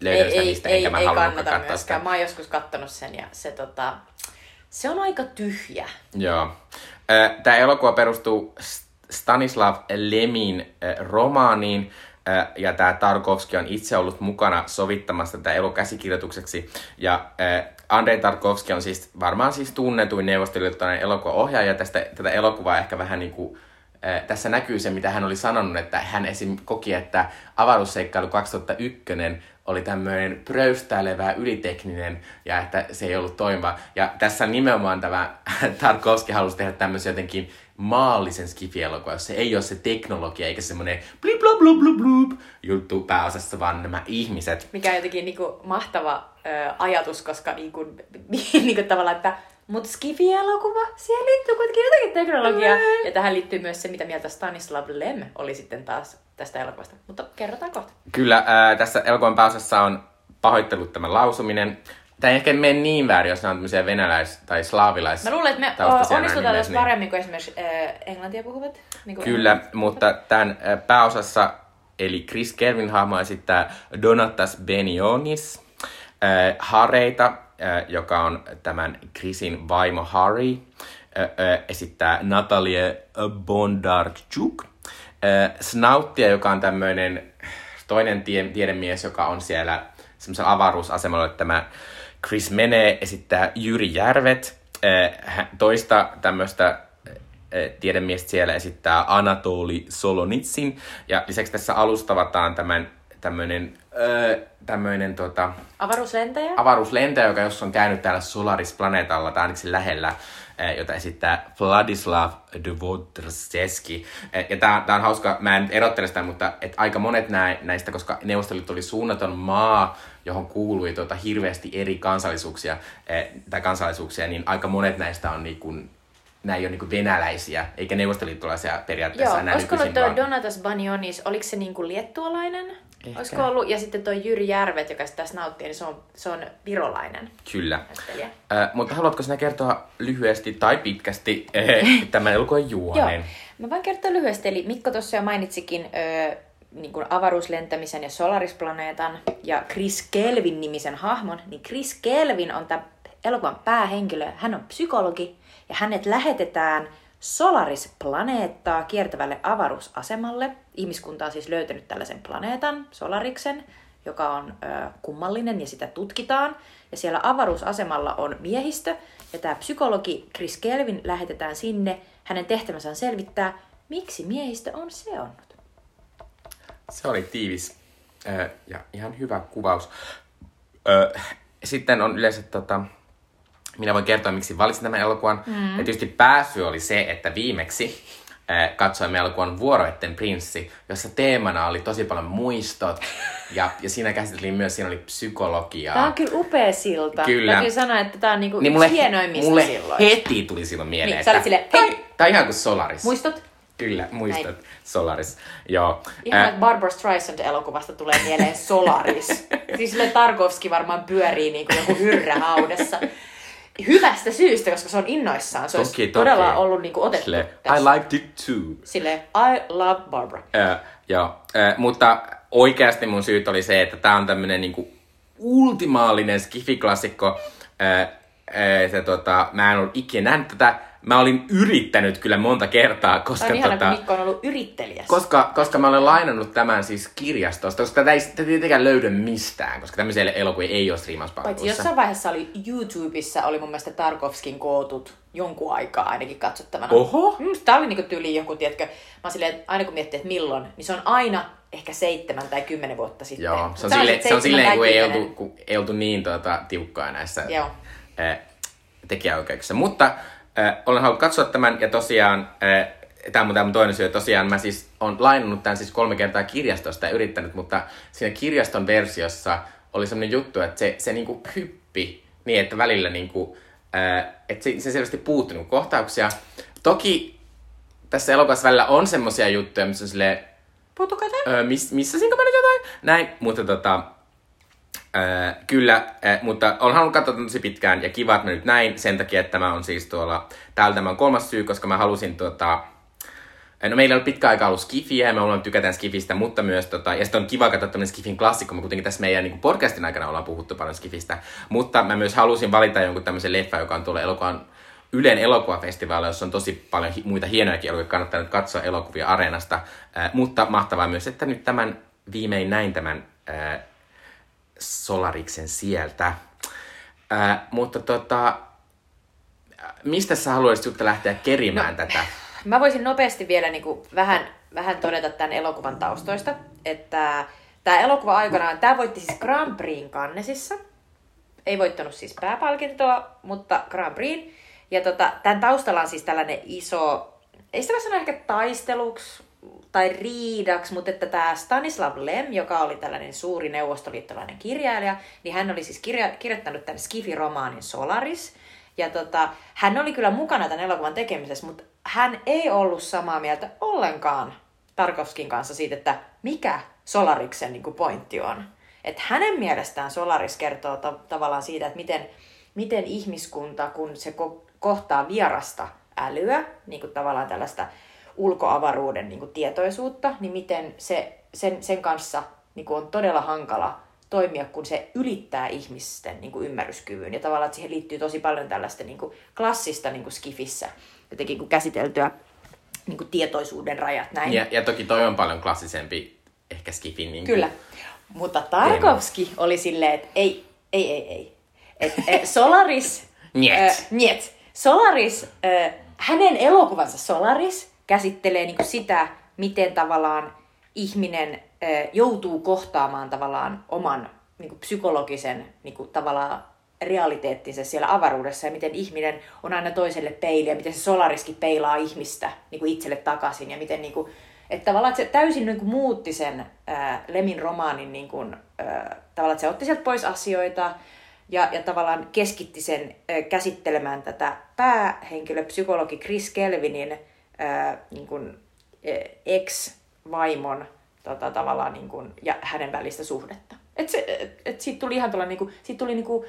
löytänyt sitä mistä, enkä mä ei halunnut kannata katsoa myöskään. sitä. Mä oon joskus kattonut sen ja se, tota, se on aika tyhjä. Joo. Tämä elokuva perustuu Stanislav Lemin romaaniin, ja tämä Tarkovski on itse ollut mukana sovittamassa tätä elokäsikirjoitukseksi. Ja Andrei Tarkovski on siis varmaan siis tunnetuin neuvostoliittolainen elokuvaohjaaja. Tästä, tätä elokuvaa ehkä vähän niin kuin tässä näkyy se, mitä hän oli sanonut, että hän esim. koki, että avaruusseikkailu 2001 oli tämmöinen pröystäilevä, ylitekninen ja että se ei ollut toimiva. Ja tässä nimenomaan tämä Tarkovski halusi tehdä tämmöisen jotenkin maallisen skifielokuvan, jossa ei ole se teknologia eikä semmoinen blip blub blub blub blub juttu pääosassa, vaan nämä ihmiset. Mikä on jotenkin niinku mahtava ö, ajatus, koska niinku, niinku tavallaan, että mut Skifi-elokuva, siihen liittyy kuitenkin jotakin teknologiaa. Ja tähän liittyy myös se, mitä mieltä Stanislav Lem oli sitten taas tästä elokuvasta. Mutta kerrotaan kohta. Kyllä, ää, tässä elokuvan pääosassa on pahoittelut tämän lausuminen. Tämä ei ehkä mene niin väärin, jos nämä on tämmöisiä venäläis- tai slaavilais Mä luulen, että me onnistutaan tässä nimet, paremmin kuin esimerkiksi ö, englantia puhuvat. Niin kuin Kyllä, mutta tämän ää, pääosassa, eli Chris Kelvin hahmo esittää Donatas Benionis, ää, Hareita, ää, joka on tämän Chrisin vaimo Harry, ää, ää, esittää Natalie Bondarchuk, ää, Snauttia, joka on tämmöinen toinen tie, tiedemies, joka on siellä semmoisella avaruusasemalla, että tämä Chris menee, esittää Jyri Järvet, hän- toista tämmöistä eh, tiedemiestä siellä esittää Anatoli Solonitsin. Ja lisäksi tässä alustavataan tämän tämmöinen öö, tämmöinen tota, Avaruuslentäjä? avaruuslentäjä, joka jos on käynyt täällä Solaris-planeetalla tai ainakin lähellä, jota esittää Vladislav Dvodraseski. Eh, Ja tää, tää on hauska, mä en erottele sitä, mutta et aika monet nää, näistä, koska Neuvostoliitto oli suunnaton maa, johon kuului tuota hirveästi eri kansallisuuksia, eh, tai kansallisuuksia, niin aika monet näistä on niinku, nämä ei ole niinku venäläisiä, eikä neuvostoliittolaisia periaatteessa. Joo, olisiko nykyisin nyt vaan- toi Donatas Banionis, oliko se niinku liettualainen? Ehkä. Olisiko ollut, ja sitten toi Jyri Järvet, joka sitä tässä nauttii, niin se on, se on virolainen Kyllä. Äh, mutta haluatko sinä kertoa lyhyesti tai pitkästi äh, tämän elokuvan Joo, juonen? mä voin kertoa lyhyesti. Eli Mikko tuossa jo mainitsikin ö, niin kuin avaruuslentämisen ja Solaris-planeetan ja Chris Kelvin nimisen hahmon. Niin Chris Kelvin on tämä elokuvan päähenkilö. Hän on psykologi ja hänet lähetetään Solaris-planeettaa kiertävälle avaruusasemalle. Ihmiskunta on siis löytänyt tällaisen planeetan, Solariksen, joka on ö, kummallinen ja sitä tutkitaan. Ja siellä avaruusasemalla on miehistö ja tämä psykologi Chris Kelvin lähetetään sinne. Hänen tehtävänsä on selvittää, miksi miehistö on seonnut. Se oli tiivis ja ihan hyvä kuvaus. Sitten on yleensä, tota, minä voin kertoa, miksi valitsin tämän elokuvan. Mm. Ja tietysti pääsy oli se, että viimeksi äh, katsoimme elokuvan Vuoroitten prinssi, jossa teemana oli tosi paljon muistot. Ja, ja siinä käsiteltiin myös, siinä oli psykologiaa. Tämä on kyllä upea silta. Kyllä. Täytyy sanoa, että tämä on niinku niin mulle, hienoimmista mulle silloin. heti tuli silloin mieleen, Niin, olit silleen, hei! Tai ihan kuin Solaris. Muistot? Kyllä, muistat. Näin. Solaris. Joo. Ihan Äh, Barbara Streisand-elokuvasta tulee mieleen Solaris. siis sille Tarkovski varmaan pyörii niin kuin joku hyrrä haudassa. Hyvästä syystä, koska se on innoissaan. Se olisi Toki, toki. todella ollut niin kuin otettu Sille. I liked it too. Sille, I love Barbara. Äh, joo, äh, mutta oikeasti mun syyt oli se, että tää on tämmönen niinku ultimaalinen skifi-klassikko. Äh, äh, se, tota, mä en ollut ikinä nähnyt tätä. Mä olin yrittänyt kyllä monta kertaa, koska, Tämä on ihana, tota, Mikko on ollut yrittelijäs. koska, koska mä olen lainannut tämän siis kirjastosta, koska tätä ei tätä tietenkään löydy mistään, koska tämmöisiä elokuvia ei ole Paitsi striimauspalveluissa. jossain vaiheessa oli YouTubessa oli mun mielestä Tarkovskin kootut jonkun aikaa ainakin katsottavana. Oho! Minusta tää oli niinku tyyli joku, tiedätkö, mä oon silleen, että aina kun miettii, että milloin, niin se on aina ehkä seitsemän tai kymmenen vuotta sitten. Joo, se on, sille, se on silleen, kun ei oltu, kun ei oltu niin tuota, tiukkaa näissä Joo. ää, tekijäoikeuksissa. Mutta ää, olen halunnut katsoa tämän ja tosiaan, ää, tämä on mun, mun toinen syy, tosiaan mä siis on lainannut tämän siis kolme kertaa kirjastosta ja yrittänyt, mutta siinä kirjaston versiossa oli sellainen juttu, että se, se niinku hyppi niin, että välillä niinku, ää, että se, se selvästi puuttui niinku kohtauksia. Toki tässä elokuvassa välillä on semmoisia juttuja, missä on silleen, öö, miss, missä siinä nyt jotain? Näin, mutta tota, öö, kyllä, äh, mutta olen halunnut katsoa tosi pitkään ja kiva, että mä nyt näin. Sen takia, että tämä on siis tuolla, täällä tämä on kolmas syy, koska mä halusin tota, No meillä on pitkä aika ollut Skifiä ja me ollaan tykätään Skifistä, mutta myös tota, ja sitten on kiva katsoa tämmöinen Skifin klassikko, me kuitenkin tässä meidän niin podcastin aikana ollaan puhuttu paljon Skifistä, mutta mä myös halusin valita jonkun tämmöisen leffa, joka on tuolla elokuvan Ylen elokuvafestivaali, jossa on tosi paljon hi- muita hienojakin elokuvia, kannattaa nyt katsoa elokuvia areenasta, äh, mutta mahtavaa myös, että nyt tämän viimein näin tämän äh, Solariksen sieltä. Äh, mutta tota, mistä sä haluaisit Jutta lähteä kerimään no. tätä? Mä voisin nopeasti vielä niin kuin vähän, vähän todeta tämän elokuvan taustoista, että tämä elokuva aikanaan, tämä voitti siis Grand Prixin Cannesissa. Ei voittanut siis pääpalkintoa, mutta Grand Prixin. Ja tota, tämän taustalla on siis tällainen iso, ei sitä voi sanoa ehkä taisteluksi tai riidaksi, mutta että tämä Stanislav Lem, joka oli tällainen suuri neuvostoliittolainen kirjailija, niin hän oli siis kirja, kirjoittanut tämän Skifi-romaanin Solaris. Ja tota, hän oli kyllä mukana tämän elokuvan tekemisessä, mutta hän ei ollut samaa mieltä ollenkaan Tarkovskin kanssa siitä, että mikä Solariksen niin pointti on. Että hänen mielestään Solaris kertoo ta- tavallaan siitä, että miten, miten ihmiskunta, kun se ko- kohtaa vierasta älyä, niin kuin tavallaan tällaista ulkoavaruuden niin kuin tietoisuutta, niin miten se, sen, sen kanssa niin kuin on todella hankala toimia, kun se ylittää ihmisten niin kuin ymmärryskyvyn. Ja tavallaan että siihen liittyy tosi paljon tällaista niin kuin klassista niin kuin skifissä jotenkin kuin käsiteltyä niin kuin tietoisuuden rajat näin. Ja, ja toki toi on paljon klassisempi ehkä Skifin niin Kyllä. Mutta Tarkovski oli silleen, että ei, ei, ei, ei. Et, e, Solaris... Niet. Ö, niet. Solaris, ö, hänen elokuvansa Solaris käsittelee niinku sitä, miten tavallaan ihminen joutuu kohtaamaan tavallaan oman niinku psykologisen niinku, tavallaan realiteettinsa siellä avaruudessa ja miten ihminen on aina toiselle peili ja miten se Solariskin peilaa ihmistä niin kuin itselle takaisin ja miten niin kuin, että tavallaan että se täysin niin kuin muutti sen ää, Lemin romaanin niin kuin, ää, tavallaan, että se otti sieltä pois asioita ja, ja tavallaan keskitti sen ää, käsittelemään tätä päähenkilö, psykologi Chris Kelvinin ää, niin kuin, ää, ex-vaimon tota, tavallaan niin kuin, ja hänen välistä suhdetta. Et se, et, et siitä tuli ihan tällainen, niin kuin, siitä tuli niin kuin,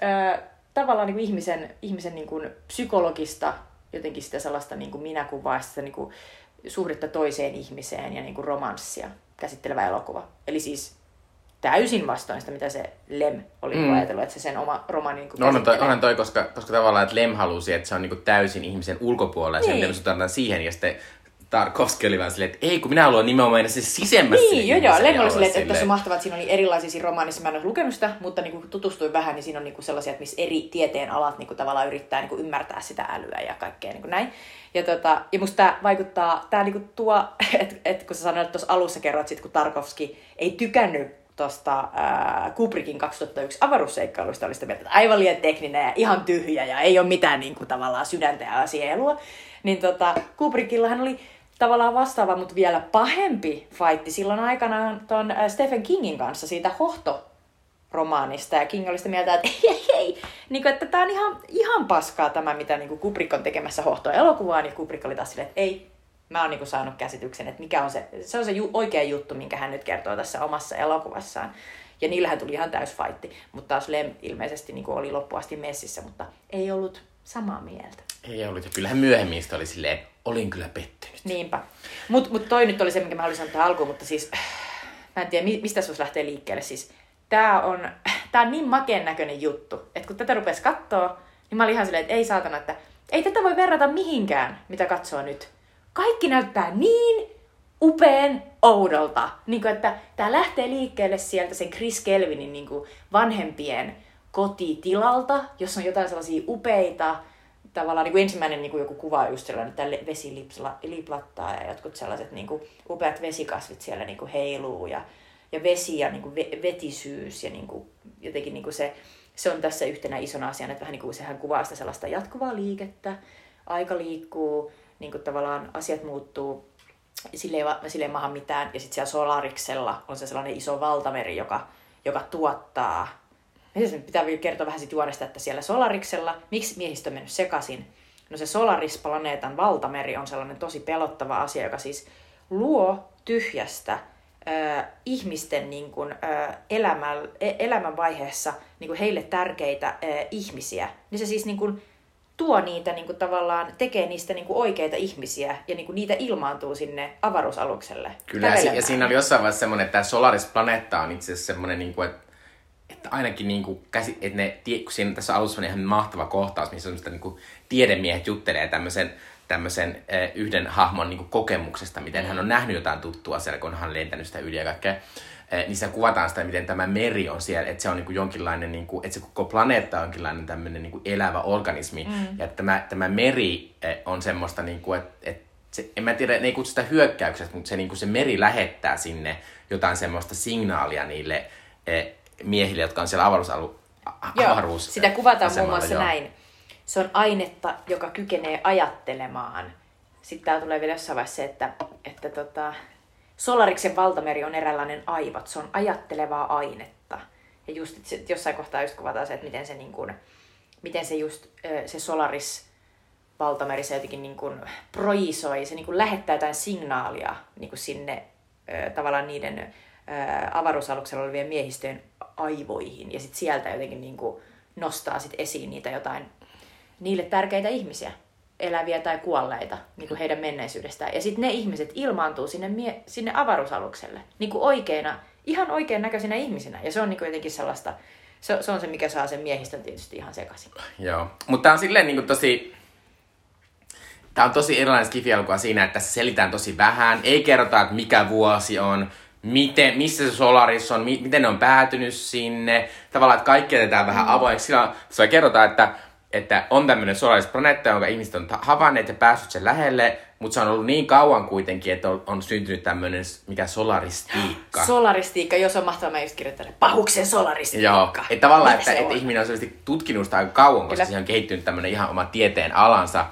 ää, tavallaan niin kuin ihmisen, ihmisen niin kuin psykologista jotenkin sitä sellaista niin kuin minäkuvaa, sitä niin kuin suhdetta toiseen ihmiseen ja niin kuin romanssia käsittelevä elokuva. Eli siis täysin vastoin sitä, mitä se Lem oli mm. ajatellut, että se sen oma romaani niin No onhan toi, onhan toi koska, koska tavallaan, että Lem halusi, että se on niinku täysin ihmisen ulkopuolella ja Niin. sen suhtaudutaan siihen ja sitten Tarkovski oli vaan silleen, että ei kun minä haluan nimenomaan mennä siis sisemmässä Niin, joo joo. Lem ja oli silleen, että, on mahtavaa, että siinä oli erilaisia siinä romaanissa. Mä en ole lukenut sitä, mutta niin kuin tutustuin vähän, niin siinä on niin kuin sellaisia, että missä eri tieteen alat niin kuin tavallaan yrittää niin kuin ymmärtää sitä älyä ja kaikkea niin kuin näin. Ja, tota, ja musta tämä vaikuttaa, tämä niin kuin tuo, että et, kun sä sanoit tuossa alussa kerroit, sit, kun Tarkovski ei tykännyt tuosta äh, Kubrickin 2001 avaruusseikkailusta oli sitä mieltä, että aivan liian tekninen ja ihan tyhjä ja ei ole mitään niin kuin, tavallaan sydäntä ja sielua. Niin tota, Kubrickillahan oli tavallaan vastaava, mutta vielä pahempi fightti silloin aikanaan äh, Stephen Kingin kanssa siitä hohto romaanista ja King oli sitä mieltä, että ei, ei, ei, niin kuin, että tämä on ihan, ihan paskaa tämä, mitä niin kuin Kubrick on tekemässä hohtoa elokuvaa, niin Kubrick oli taas silleen, että ei, mä oon niin kuin saanut käsityksen, että mikä on se, se on se ju, oikea juttu, minkä hän nyt kertoo tässä omassa elokuvassaan. Ja niillähän tuli ihan täys fightti, mutta taas Lem ilmeisesti niin kuin oli loppuasti messissä, mutta ei ollut samaa mieltä. Ei ollut, ja kyllähän myöhemmin sitä oli silleen, olin kyllä pettynyt. Niinpä. Mutta mut toi nyt oli se, minkä mä haluaisin sanoa alkuun, mutta siis mä en tiedä, mi- mistä se lähtee liikkeelle. Siis tää on, tää on niin makeen näköinen juttu, että kun tätä rupesi kattoo, niin mä olin ihan silleen, että ei saatana, että ei tätä voi verrata mihinkään, mitä katsoo nyt. Kaikki näyttää niin upeen oudolta. Niin kuin, että tämä lähtee liikkeelle sieltä sen Chris Kelvinin niin kuin vanhempien kotitilalta, jossa on jotain sellaisia upeita, tavallaan niin kuin ensimmäinen niin kuin joku kuva on just sellainen, että vesi liplattaa ja jotkut sellaiset niin kuin upeat vesikasvit siellä niin kuin heiluu ja, ja vesi ja niin kuin vetisyys ja niin kuin, jotenkin niin kuin se, se on tässä yhtenä isona asiana, että vähän niin kuin sehän kuvaa sitä sellaista jatkuvaa liikettä, aika liikkuu, niin kuin tavallaan asiat muuttuu, sille ei, sille ei maha mitään. Ja sitten siellä Solariksella on se sellainen iso valtameri, joka, joka tuottaa Miten pitää vielä kertoa vähän siitä juonesta, että siellä Solariksella, miksi miehistö on mennyt sekaisin? No se Solaris-planeetan valtameri on sellainen tosi pelottava asia, joka siis luo tyhjästä äh, ihmisten niin kuin, äh, elämän, e, elämänvaiheessa niin kuin heille tärkeitä äh, ihmisiä. Niin se siis niin kuin, tuo niitä niin kuin, tavallaan, tekee niistä niin kuin, oikeita ihmisiä ja niin kuin, niitä ilmaantuu sinne avaruusalukselle. Kyllä, ja, ja siinä oli jossain vaiheessa semmoinen, että tämä Solaris-planeetta on itse asiassa semmoinen, niin kuin, että että ainakin niin kuin käsi, että ne, kun siinä tässä alussa on ihan mahtava kohtaus, missä on niin kuin tiedemiehet juttelee tämmöisen, tämmöisen äh, yhden hahmon niin kuin kokemuksesta, miten hän on nähnyt jotain tuttua siellä, kun hän on lentänyt sitä yli ja kaikkea. Niin se kuvataan sitä, miten tämä meri on siellä, että se on niin kuin jonkinlainen, niin kuin, että se koko planeetta on jonkinlainen tämmöinen niin kuin elävä organismi. Mm. Ja että tämä, tämä meri äh, on semmoista, niin kuin, että, että se, en mä tiedä, ne ei kutsu sitä hyökkäyksestä, mutta se, niin kuin se meri lähettää sinne jotain semmoista signaalia niille miehille, jotka on siellä avaruusalu, Joo, avaruus, sitä kuvataan muun muassa joo. näin. Se on ainetta, joka kykenee ajattelemaan. Sitten täällä tulee vielä jossain vaiheessa se, että, että tota, Solariksen valtameri on eräänlainen aivot. Se on ajattelevaa ainetta. Ja just että jossain kohtaa just kuvataan se, että miten se, niin kuin, miten se just se Solaris valtameri se jotenkin niin kuin projisoi, se niin kuin lähettää jotain signaalia niin kuin sinne tavallaan niiden avaruusaluksella olevien miehistöjen aivoihin ja sitten sieltä jotenkin niin kuin nostaa sit esiin niitä jotain niille tärkeitä ihmisiä, eläviä tai kuolleita niin kuin heidän menneisyydestään. Ja sitten ne ihmiset ilmaantuu sinne, mie- sinne avaruusalukselle niin kuin oikeina, ihan oikein näköisinä ihmisinä. Ja se on niin kuin jotenkin sellaista, se, se on se, mikä saa sen miehistön tietysti ihan sekaisin. Joo, mutta tämä on silleen niin kuin tosi, tämä on tosi erilainen skifi siinä, että tässä selitään tosi vähän. Ei kerrota, että mikä vuosi on, miten, missä se Solaris on, mi, miten ne on päätynyt sinne. Tavallaan, että kaikki jätetään vähän mm. avoimeksi. Sillä se kerrotaan, että, että on tämmöinen Solaris-planeetta, jonka ihmiset on havainneet ja päässyt sen lähelle, mutta se on ollut niin kauan kuitenkin, että on, on syntynyt tämmöinen, mikä solaristiikka. Solaristiikka, jos on mahtavaa, mä just kirjoitan, pahuksen solaristiikka. Joo, että tavallaan, että, että ihminen on selvästi tutkinut sitä aika kauan, koska siihen on kehittynyt tämmöinen ihan oma tieteen alansa.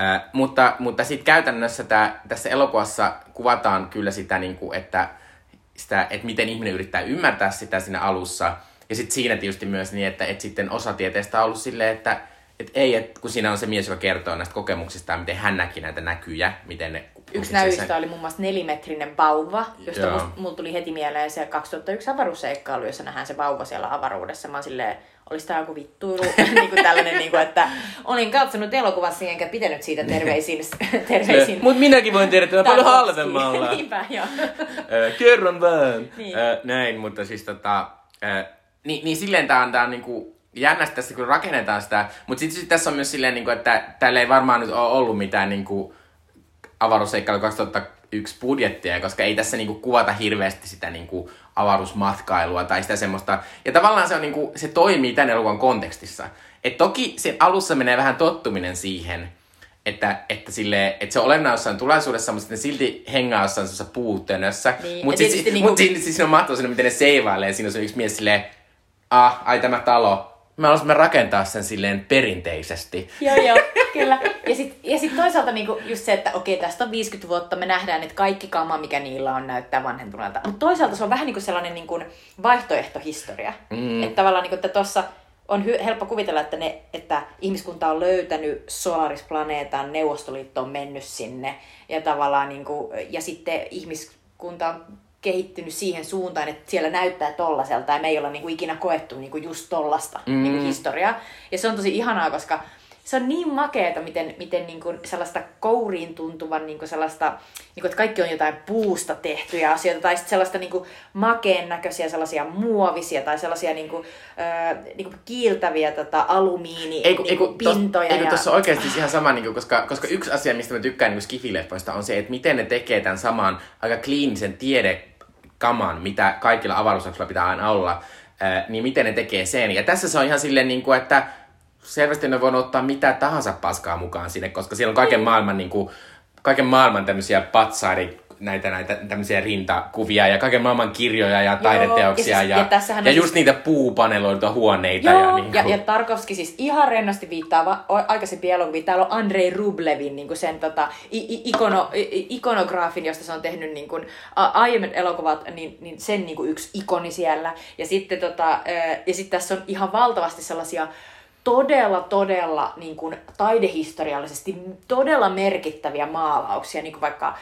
Äh, mutta mutta sitten käytännössä tää, tässä elokuvassa kuvataan kyllä sitä, niin kuin, että sitä, että miten ihminen yrittää ymmärtää sitä siinä alussa. Ja sitten siinä tietysti myös niin, että, että sitten osa tieteestä on ollut silleen, että että ei, että kun siinä on se mies, joka kertoo näistä kokemuksista, miten hän näki näitä näkyjä, miten ne... Yksi näyistä se... oli muun muassa nelimetrinen vauva, josta mulla tuli heti mieleen se 2001 avaruusseikkailu, jossa nähdään se vauva siellä avaruudessa. Mä oon silleen, olisi tämä joku vittuilu, niin kuin tällainen, niin kuin, että olin katsonut elokuvassa enkä pitänyt siitä terveisin. terveisin Mutta minäkin voin tehdä tätä paljon halvemmalla. Niinpä, joo. Kerron vähän. Niin. näin, mutta siis tota, niin, niin silleen tämä on, tää on niinku, jännästi tässä, kun rakennetaan sitä. Mutta sitten sit tässä on myös silleen, niinku, että täällä ei varmaan nyt ole ollut mitään niinku, avaruusseikkailu 2001 budjettia, koska ei tässä niinku, kuvata hirveästi sitä niinku, avaruusmatkailua tai sitä semmoista. Ja tavallaan se, on, niinku, se toimii tämän elokuvan kontekstissa. Et toki sen alussa menee vähän tottuminen siihen, että, että, sille, että se on olennainen jossain tulevaisuudessa, mutta sitten silti hengaa jossain sellaisessa puutönössä. Niin, mutta siis, niin mut siinä, siis on mahtavaa miten ne seivailee. Siinä on se yksi mies silleen, ah, ai tämä talo, me haluaisimme rakentaa sen silleen perinteisesti. Joo, joo, kyllä. Ja sitten ja sit toisaalta niinku just se, että okei, tästä on 50 vuotta, me nähdään, että kaikki kama, mikä niillä on, näyttää vanhentuneelta. Mutta toisaalta se on vähän niinku sellainen niinku vaihtoehtohistoria. Mm. Että tavallaan niinku, että tuossa on hy- helppo kuvitella, että, ne, että ihmiskunta on löytänyt Solaris-planeetan, Neuvostoliitto on mennyt sinne ja tavallaan niinku, ja sitten ihmiskunta on kehittynyt siihen suuntaan, että siellä näyttää tollaselta ja me ei olla niinku ikinä koettu niinku just tollasta mm. niinku historiaa. Ja se on tosi ihanaa, koska se on niin makeeta, miten, miten niin kuin sellaista kouriin tuntuvan niin kuin sellaista, niin kuin, että kaikki on jotain puusta tehtyjä asioita, tai sitten sellaista niin kuin makeen näköisiä sellaisia muovisia, tai sellaisia niin kuin, äh, niin kuin kiiltäviä tota, alumiini Eiku, niin eiku, kuin pintoja. Eiku, ja... tuossa oikeasti siis ihan sama, niin kuin, koska, koska yksi asia, mistä mä tykkään niin skifileffoista, on se, että miten ne tekee tämän saman aika kliinisen tiedekaman, mitä kaikilla avaruusaluksilla pitää aina olla, ää, niin miten ne tekee sen. Ja tässä se on ihan silleen, niin kuin, että selvästi ne voi ottaa mitä tahansa paskaa mukaan sinne, koska siellä on kaiken maailman, niin kuin, kaiken maailman tämmöisiä patsaiden näitä, näitä tämmöisiä rintakuvia ja kaiken maailman kirjoja ja taideteoksia ja, ja siis- ja ja, ja just siis- niitä puupaneloituja huoneita. Joo, ja, ja, niin ja, kuin, ja Tarkovski siis ihan rennosti viittaa va- aikaisempiin elokuviin. Täällä on Andrei Rublevin niin kuin sen tota, i- i- ikono, i- ikonograafin, josta se on tehnyt niin kuin, a- aiemmin elokuvat, niin, niin sen niin kuin yksi ikoni siellä. Ja sitten tota, ja sitten tässä on ihan valtavasti sellaisia todella, todella niin kuin taidehistoriallisesti todella merkittäviä maalauksia, niin kuin vaikka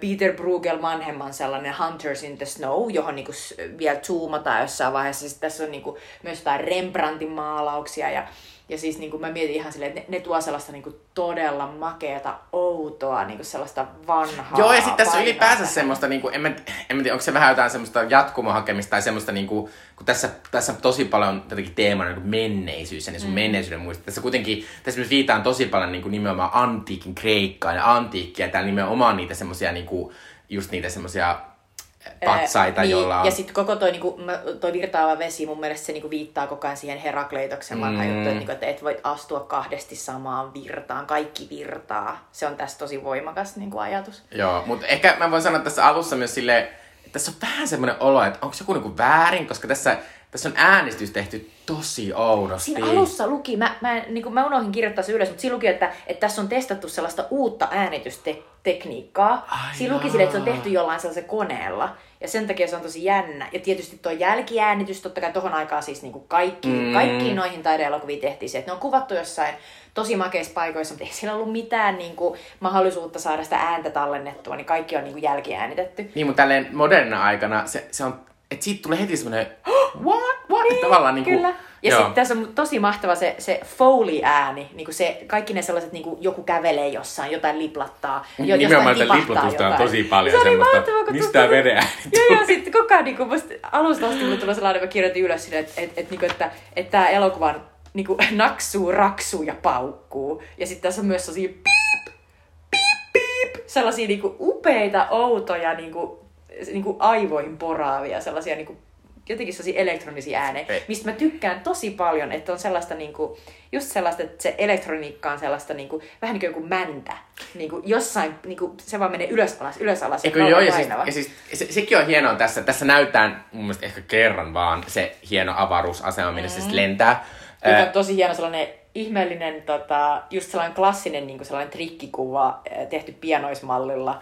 Peter Bruegel vanhemman sellainen Hunters in the Snow, johon niin kuin vielä zoomataan jossain vaiheessa. Sitten tässä on niin kuin myös jotain Rembrandtin maalauksia ja ja siis niin kuin mä mietin ihan silleen, että ne, ne tuo sellaista niin kuin todella makeata, outoa, niin kuin sellaista vanhaa. Joo, ja sitten tässä on vaivaa ylipäänsä semmoista, niinku, en, mä, en mä tiedä, onko se vähän jotain semmoista jatkumohakemista tai semmoista, niinku, kun tässä, tässä tosi paljon jotenkin teemana niin menneisyys ja niin sun mm. menneisyyden muista. Tässä kuitenkin, tässä myös viitaan tosi paljon niinku, nimenomaan antiikin kreikkaan ja antiikkia, ja täällä nimenomaan niitä semmoisia, niinku, just niitä semmoisia patsaita, niin, joilla on... Ja sitten koko toi, niinku, toi virtaava vesi, mun mielestä se niinku, viittaa koko ajan siihen Herakleitoksen vanhaan Mm. juttu, että, niinku, että et voi astua kahdesti samaan virtaan, kaikki virtaa. Se on tässä tosi voimakas niinku, ajatus. Joo, mutta ehkä mä voin sanoa tässä alussa myös silleen, että tässä on vähän semmoinen olo, että onko joku niinku väärin, koska tässä, tässä on äänestys tehty tosi oudosti. Siinä alussa luki, mä, mä, niin kuin mä unohdin kirjoittaa se ylös, mutta siinä luki, että, että tässä on testattu sellaista uutta äänitystekniikkaa. Ai siinä luki sille, että se on tehty jollain sellaisella koneella. Ja sen takia se on tosi jännä. Ja tietysti tuo jälkiäänitys, totta kai tohon aikaan siis niin kuin kaikki, Mm. mm. kaikkiin noihin taideelokuviin tehtiin se, että ne on kuvattu jossain tosi makeissa paikoissa, mutta ei siellä ollut mitään niin kuin, mahdollisuutta saada sitä ääntä tallennettua, niin kaikki on niin kuin jälkiäänitetty. Niin, mutta tälleen modernina aikana se, se on, että siitä tulee heti semmoinen, what, what, niin, tavallaan niinku, Kyllä. Ja sitten tässä on tosi mahtava se, se Foley-ääni, niin kuin se, kaikki ne sellaiset, niin kuin joku kävelee jossain, jotain liplattaa, jo, Nimenomaan jostain tätä tipahtaa liplatusta on tosi paljon se semmoista, mahtavaa, kun mistä tuosta- tää veden ääni Joo, joo, sitten koko ajan niin kuin, musta alusta asti mulle tulee sellainen, mä kirjoitin ylös sinne, että, että, että, niin kuin, että, että tämä elokuva on, niin kuin, naksuu, raksuu ja paukkuu. Ja sitten tässä on myös sellaisia piip, piip, piip, sellaisia niin kuin, upeita, outoja, niin kuin, niin kuin aivoihin poraavia, sellaisia niin kuin, jotenkin sellaisia elektronisia äänejä, Ei. mistä mä tykkään tosi paljon, että on sellaista niinku, just sellaista, että se elektroniikka on sellaista niinku, vähän niin kuin joku mäntä. Niinku, jossain niinku, se vaan menee ylös alas, ylös alas. Eikö kauan joo, ja siis, ja siis se, sekin on hienoa tässä. Tässä näytetään mun mielestä ehkä kerran vaan se hieno avaruusasema, minne se sitten lentää. Joka on tosi hieno sellainen ihmeellinen, tota, just sellainen klassinen niin sellainen trikkikuva eh, tehty pianoismallilla.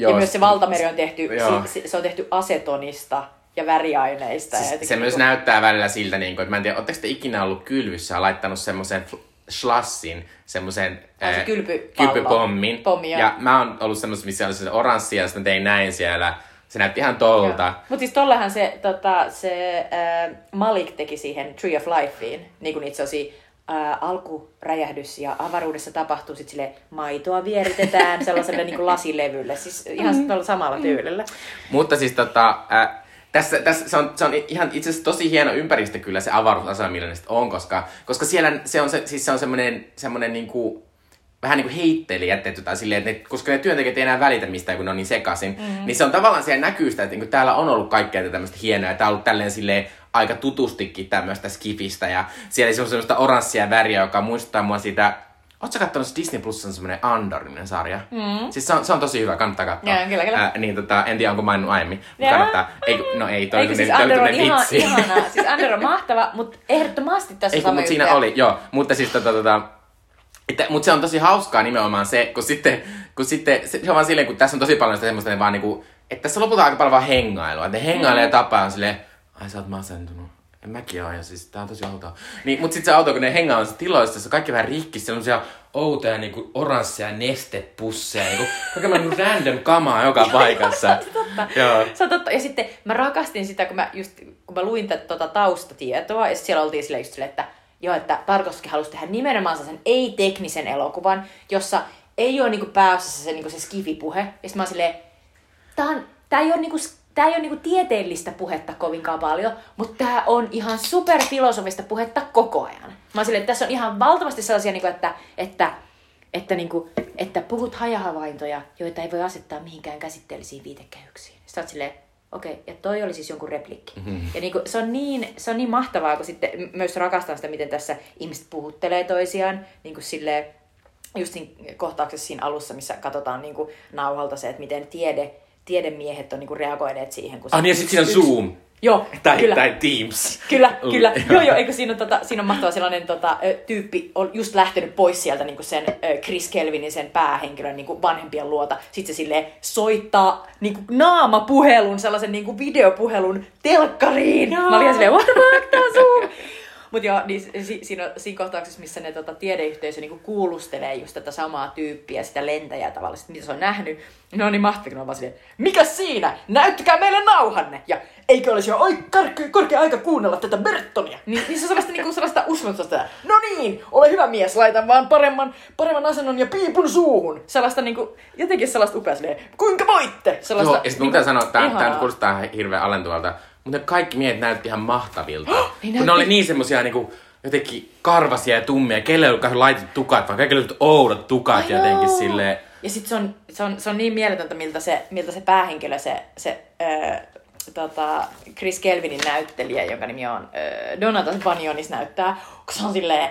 Joo, ja myös se valtameri on tehty, se, se, on tehty asetonista ja väriaineista. ja Siis jotenkin se myös niinku- näyttää välillä siltä, niin kuin, että mä en tiedä, ootteko te ikinä ollut kylvyssä ja laittanut semmoisen schlassin, semmoisen se ää, kylpypallo. kylpypommin. Pommi, ja mä oon ollut semmoisessa, missä oli se oranssi ja sitten tein näin siellä. Se näytti ihan tolta. Mutta siis tollahan se, tota, se äh, Malik teki siihen Tree of Lifeen, niin kuin niitä sellaisia äh, alkuräjähdys ja avaruudessa tapahtuu sitten sille maitoa vieritetään sellaiselle niin kuin lasilevylle, siis ihan mm. samalla tyylillä. Mutta siis tota, ää, tässä, tässä se, on, se on ihan itse asiassa tosi hieno ympäristö kyllä se avaruusasema, millainen sit on, koska, koska siellä se on, se, siis se on semmoinen, semmoinen niinku, vähän niin kuin heitteli jätetty tai silleen, että ne, koska ne työntekijät ei enää välitä mistään, kun ne on niin sekaisin, mm. niin se on tavallaan siellä näkyy sitä, että niin täällä on ollut kaikkea tätä tämmöistä hienoa, ja tää on ollut tälleen silleen aika tutustikin tämmöistä skifistä, ja siellä se on semmoista oranssia väriä, joka muistuttaa mua siitä, Oletko kattonut se Disney Plus on semmoinen Andor-niminen sarja? Mm. Siis se on, se on tosi hyvä, kannattaa katsoa. Joo, kyllä, kyllä. Ää, niin tota, en tiedä onko maininnut aiemmin, mutta kannattaa. Ei, no ei, toi Eikö siis Ander on ihan, vitsi. ihanaa. Siis Ander on mahtava, mutta ehdottomasti tässä Ei, on sama mutta siinä oli, joo. Mutta siis tota, tota, että, mutta se on tosi hauskaa nimenomaan se, kun sitten, kun sitten se, se on vaan silleen, kun tässä on tosi paljon sitä semmoista, että vaan niinku, että tässä lopulta aika paljon vaan hengailua. Että ne hengailee ja tapaa on silleen, ai sä oot masentunut. En mäkin oo, ja siis tää on tosi outoa. Niin, mut sit se auto, kun ne hengaa tiloissa, se on kaikki vähän rikki, on sellaisia outoja niinku oransseja nestepusseja, niinku kaiken niinku random kamaa joka paikassa. totta. Joo. Se on totta. Ja sitten mä rakastin sitä, kun mä, just, kun mä luin tätä tota taustatietoa, ja sit siellä oltiin silleen just silleen, että joo, että Tarkovski halusi tehdä nimenomaan sen ei-teknisen elokuvan, jossa ei ole niinku pääosassa se, niinku se skifipuhe. Ja sitten mä oon silleen, tää, on, tää ei ole niinku Tämä ei ole niinku tieteellistä puhetta kovinkaan paljon, mutta tämä on ihan superfilosofista puhetta koko ajan. Mä silleen, että tässä on ihan valtavasti sellaisia, niinku, että, että, että, niinku, että puhut hajahavaintoja, joita ei voi asettaa mihinkään käsitteellisiin viitekehyksiin. Sitten silleen, okei, okay, ja toi oli siis jonkun replikki. Mm-hmm. Ja niinku, se, on niin, se on niin mahtavaa, kun sitten myös rakastan sitä, miten tässä ihmiset puhuttelee toisiaan, niin kuin silleen, just siinä kohtauksessa siinä alussa, missä katsotaan niin kuin nauhalta se, että miten tiede tiedemiehet on niinku reagoineet siihen. Kun ah, niin ja sitten siinä on Zoom. Joo, tai, kyllä. tai Teams. Kyllä, kyllä. joo, joo, eikö siinä on, tota, siinä on mahtava sellainen tota, tyyppi, on just lähtenyt pois sieltä niin sen Chris Kelvinin, sen päähenkilön niin vanhempien luota. Sitten se sille soittaa niin kuin naamapuhelun, sellaisen niin kuin videopuhelun telkkariin. Joo. Mä olin silleen, what the fuck, tää on Zoom? Mutta joo, niin si, siinä, on, siinä kohtauksessa, missä ne tota, tiedeyhteisö niinku kuulustelee just tätä samaa tyyppiä, sitä lentäjää tavallaan, mitä se on nähnyt, ne on niin mahtavia, kun on vaan silleen, mikä siinä? Näyttäkää meille nauhanne! Ja eikö olisi jo oi, korkea, korkea aika kuunnella tätä Bertonia? Niin, niin se on sellaista, niinku, sellaista uskomusta, no niin, ole hyvä mies, laitan vaan paremman, paremman asennon ja piipun suuhun. Sellaista niinku, jotenkin sellaista upea silleen, kuinka voitte? Sellaista, Joo, ja sitten niinku, sanoa, että tämä kuulostaa hirveän alentuvalta, mutta kaikki miehet näytti ihan mahtavilta. Oh, niin kun ne oli niin semmosia niinku, jotenkin karvasia ja tummia. Kelle ei ollut laitettu tukat, vaan kaikille oli oudot tukat Ai jotenkin joo. silleen. Ja sit se on, se on, se on niin mieletöntä, miltä se, miltä se päähenkilö, se, se öö, tota, Chris Kelvinin näyttelijä, jonka nimi on öö, Donatas Banionis näyttää, kun se on silleen,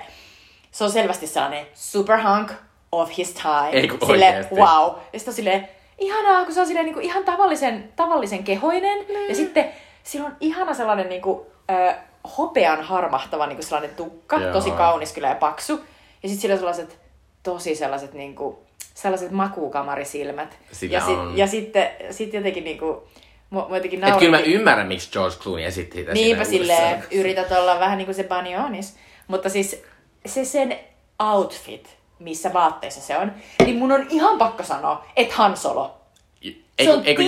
se on selvästi sellainen superhunk of his time. Ei kun sille, wow. Ja sitten on silleen, ihanaa, kun se on silleen niin kuin ihan tavallisen, tavallisen kehoinen. Mm. Ja sitten sillä on ihana sellainen niin kuin, ö, hopean harmahtava niin kuin sellainen tukka, Joo. tosi kaunis kyllä ja paksu. Ja sitten sillä on sellaiset tosi sellaiset niin kuin, sellaiset makuukamarisilmät. Sillä ja, sit, on. ja sitten sit jotenkin niin kuin, Mä, mä jotenkin Et kyllä mä ymmärrän, miksi George Clooney esitti sitä Niinpä silleen, yrität olla vähän niin kuin se Banionis. Mutta siis se sen outfit, missä vaatteissa se on, niin mun on ihan pakko sanoa, että Han Solo se on eiku,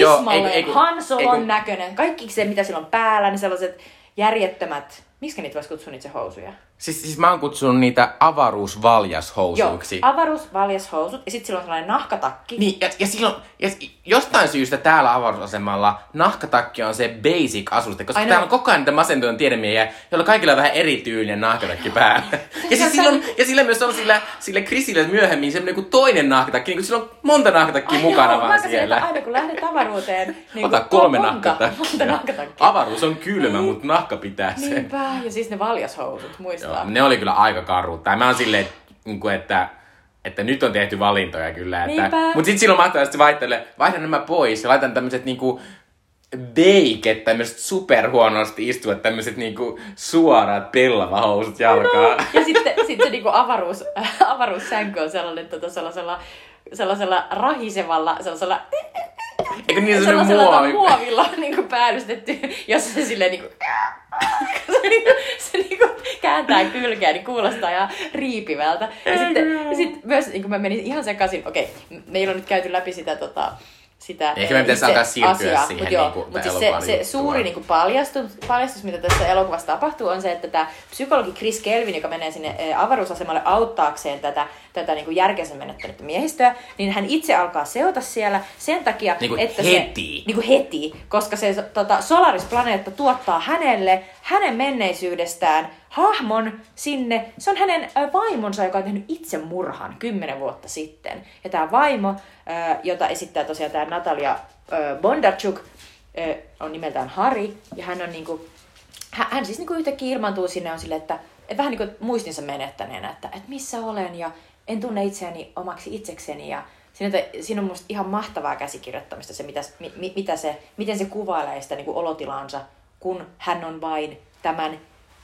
eiku, Han Solon eiku, näköinen. Kaikki se, mitä sillä on päällä, niin sellaiset järjettömät, miksi niitä voisi kutsua niitä housuja? Siis, siis mä oon kutsunut niitä avaruusvaljashousuiksi. Joo, avaruusvaljashousut ja sitten sillä on sellainen nahkatakki. Niin, ja, ja silloin, ja jostain syystä täällä avaruusasemalla nahkatakki on se basic asuste, koska täällä on koko ajan niitä masentujan tiedemiehiä, joilla kaikilla on vähän erityinen nahkatakki päällä. ja, siis silloin, ja sillä myös on sillä, sillä Chrisille myöhemmin semmoinen kuin toinen nahkatakki, niin kuin sillä on monta nahkatakkia Ai mukana joo, vaan siellä. Että aina kun lähdet avaruuteen, niin Ota kolme nahkatakkia. Avaruus on kylmä, niin. mutta nahka pitää sen. Niinpä, ja siis ne valjashousut, muistaa. Joo, ne oli kyllä aika karut. Tai mä oon silleen, niin että, että nyt on tehty valintoja kyllä. Että, mutta sitten silloin mahtavaa, että se vaihtelee, vaihdan nämä pois ja laitan tämmöiset niinku beiket, tämmöiset superhuonosti istuvat, tämmöiset niinku suorat pellavahousut jalkaa. No, ja sitten sit se niinku avaruus, avaruussänky on sellainen tota, sellaisella, sellaisella rahisevalla, sellaisella Eikö niin sellaisella muovi? muovilla niin kuin päällystetty, jossa se silleen niin kuin, se, niin kuin, se kääntää kylkeä, niin kuulostaa ihan riipivältä. Ja sitten, ja sitten myös niin kuin mä menin ihan sekaisin, okei, meillä on nyt käyty läpi sitä tota, sitä Ehkä me pitäisi alkaa siirtyä asiaa, siihen mutta joo, niin mutta siis se, se suuri niin kuin paljastus, paljastus, mitä tässä elokuvassa tapahtuu, on se, että tämä psykologi Chris Kelvin, joka menee sinne avaruusasemalle auttaakseen tätä, tätä niin kuin järkensä menettänyttä miehistöä, niin hän itse alkaa seota siellä sen takia, niin kuin että heti. se... Niin kuin heti. Koska se tota, Solaris-planeetta tuottaa hänelle, hänen menneisyydestään, hahmon sinne. Se on hänen vaimonsa, joka on tehnyt itsemurhan kymmenen vuotta sitten. Ja tämä vaimo, jota esittää tosiaan tämä Natalia Bondarchuk, on nimeltään Hari. Ja hän on niinku, hän siis niinku yhtäkkiä ilmaantuu sinne on sille, että, vähän niin kuin muistinsa menettäneenä, että, että missä olen ja en tunne itseäni omaksi itsekseni ja siinä, siinä on musta ihan mahtavaa käsikirjoittamista se, mitä, mi, mitä se, miten se kuvailee sitä niin kuin olotilansa, kun hän on vain tämän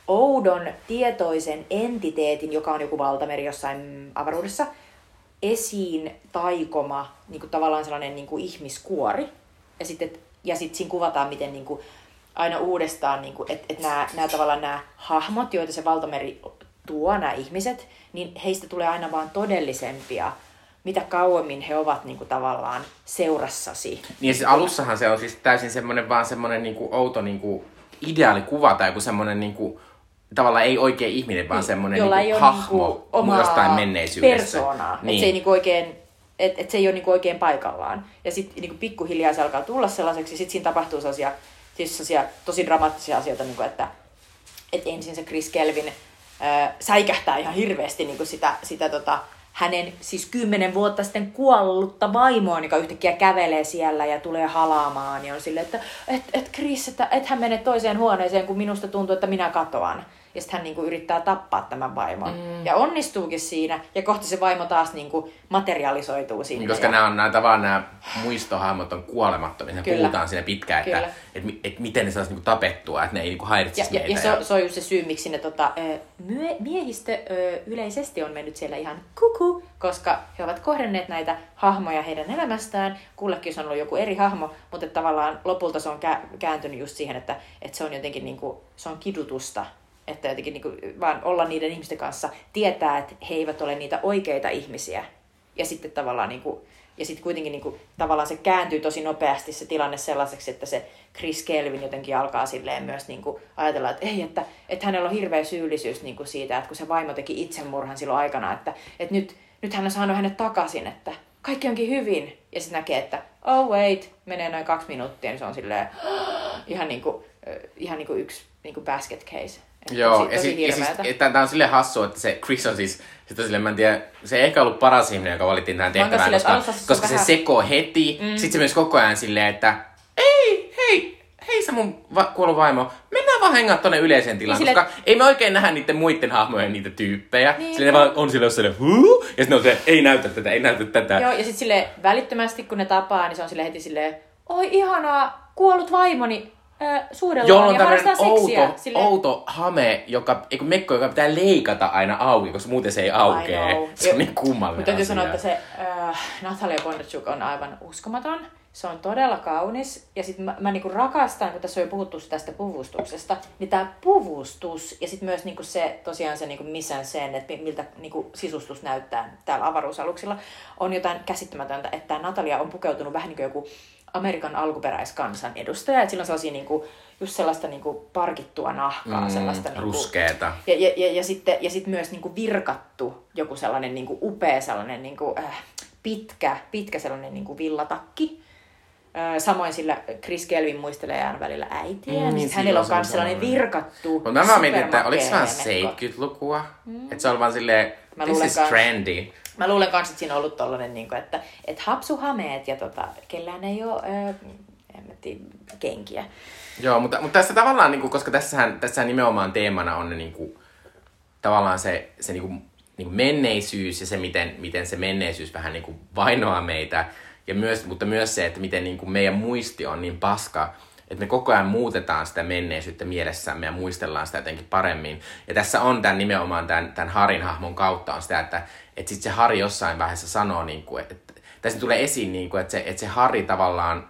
oudon tietoisen entiteetin, joka on joku valtameri jossain avaruudessa, esiin taikoma niin kuin tavallaan sellainen niin kuin ihmiskuori. Ja sitten ja sit siinä kuvataan, miten niin kuin, aina uudestaan, niin että et nämä, nämä tavallaan nämä hahmot, joita se valtameri tuo, nämä ihmiset, niin heistä tulee aina vaan todellisempia, mitä kauemmin he ovat niin kuin, tavallaan seurassasi. Niin siis alussahan se on siis täysin semmoinen vaan semmoinen niin kuin outo niin kuin ideaalikuva tai joku semmoinen niin kuin tavallaan ei oikein ihminen, vaan semmoinen jolla niinku ei ole hahmo niinku omaa jostain menneisyydestä. persoonaa. Niin. Niin. Et se ei niinku oikein, et, et se ei ole niinku oikein paikallaan. Ja sitten niinku pikkuhiljaa se alkaa tulla sellaiseksi, sitten siinä tapahtuu sellaisia, siis sellaisia tosi dramaattisia asioita, niinku että et ensin se Chris Kelvin äh, säikähtää ihan hirveästi niinku sitä, sitä tota, hänen siis kymmenen vuotta sitten kuollutta vaimoa, joka yhtäkkiä kävelee siellä ja tulee halaamaan. Ja on silleen, että et, et Chris, että et hän mene toiseen huoneeseen, kun minusta tuntuu, että minä katoan. Ja sitten hän niinku yrittää tappaa tämän vaimon. Mm. Ja onnistuukin siinä. Ja kohta se vaimo taas niinku materialisoituu sinne. Koska ja... nämä on nämä tavallaan nämä muistohahmot on kuolemattomia. Ne Kyllä. puhutaan siinä pitkään, että Kyllä. et, et, et, miten ne saisi niinku tapettua, että ne ei niinku Ja, häiritsisi ja, meitä. ja se, on- se on just se syy, miksi ne tota, myö, miehistö ö, yleisesti on mennyt siellä ihan kuku, koska he ovat kohdanneet näitä hahmoja heidän elämästään. Kullekin se on ollut joku eri hahmo, mutta että tavallaan lopulta se on kä- kääntynyt just siihen, että, että se on jotenkin niinku, se on kidutusta. Että jotenkin niinku, vaan olla niiden ihmisten kanssa, tietää, että he eivät ole niitä oikeita ihmisiä. Ja sitten tavallaan niinku, ja sitten kuitenkin niinku, tavallaan se kääntyy tosi nopeasti se tilanne sellaiseksi, että se Chris Kelvin jotenkin alkaa silleen myös niinku ajatella, että ei, että, että hänellä on hirveä syyllisyys niinku siitä, että kun se vaimo teki itsemurhan silloin aikana, että, että nyt, nyt hän on saanut hänet takaisin, että kaikki onkin hyvin. Ja sitten näkee, että oh wait, menee noin kaksi minuuttia, niin se on silleen ihan niinku, ö, ihan niinku yksi niinku basket case. Että Joo, tosi, ja, tosi si- ja siis, tämä on silleen hassu, että se Chris on siis, sitä silleen, mä en tiedä, se ei ehkä ollut paras ihminen, joka valittiin tähän tehtävään, silleen, koska, se koska se vähän- sekoo heti, mm. sitten se myös koko ajan silleen, että ei, hei, hei sä mun va- kuollut vaimo, mennään vaan hengaa tonne yleiseen tilaan, Niin koska silleen- ei me oikein nähdä niiden muiden hahmojen niitä tyyppejä. Niin. Silleen ne vaan on silleen jossain, huu, ja sitten on se, ei näytä tätä, ei näytä tätä. Joo, ja sitten sille välittömästi, kun ne tapaa, niin se on sille heti silleen, oi ihanaa, kuollut vaimoni, äh, suudellaan Jolla on ja tämmöinen outo, Silleen, outo hame, joka, eiku mekko, joka pitää leikata aina auki, koska muuten se ei aukee. Se on niin kummallinen Mutta täytyy sanoa, että se äh, Natalia Bondarchuk on aivan uskomaton. Se on todella kaunis. Ja sitten mä, mä niinku rakastan, kun tässä on jo puhuttu tästä puvustuksesta, niin tämä puvustus ja sitten myös niinku se, tosiaan se niinku missään sen, että mi- miltä niinku sisustus näyttää täällä avaruusaluksilla, on jotain käsittämätöntä, että Natalia on pukeutunut vähän niin kuin joku Amerikan alkuperäiskansan edustaja. Että sillä on sellaisia niinku, just sellaista niinku parkittua nahkaa, Mm, sellaista niinku, ruskeeta. ja, ja, ja, ja, sitten, ja sitten myös niinku virkattu joku sellainen niinku upea sellainen niinku, äh, pitkä, pitkä sellainen niinku villatakki. Äh, samoin sillä Chris Kelvin muistelee aina välillä äitiä. Mm, niin niin hänellä on on myös sellainen virkattu, Mutta mä mietin, että oliko se mekko. 70-lukua? Mm. Että se oli vaan silleen, Mä this is kans. trendy. Mä luulen kanssa, että siinä on ollut tollanen, niin kuin, että et hapsuhameet ja tota, kellään ei ole mä tiedä, kenkiä. Joo, mutta, mutta tässä tavallaan, niin kuin, koska tässähän, tässähän nimenomaan teemana on ne, niin kuin, tavallaan se, se niin kuin, niin kuin menneisyys ja se, miten, miten se menneisyys vähän niin kuin vainoaa meitä. Ja myös, mutta myös se, että miten niin kuin meidän muisti on niin paska, että me koko ajan muutetaan sitä menneisyyttä mielessämme ja muistellaan sitä jotenkin paremmin. Ja tässä on tämän nimenomaan tämän, tämän Harin hahmon kautta on sitä, että, että sitten se Hari jossain vaiheessa sanoo, niin kuin, että tässä tulee esiin, niin kuin, että, se, että se Hari tavallaan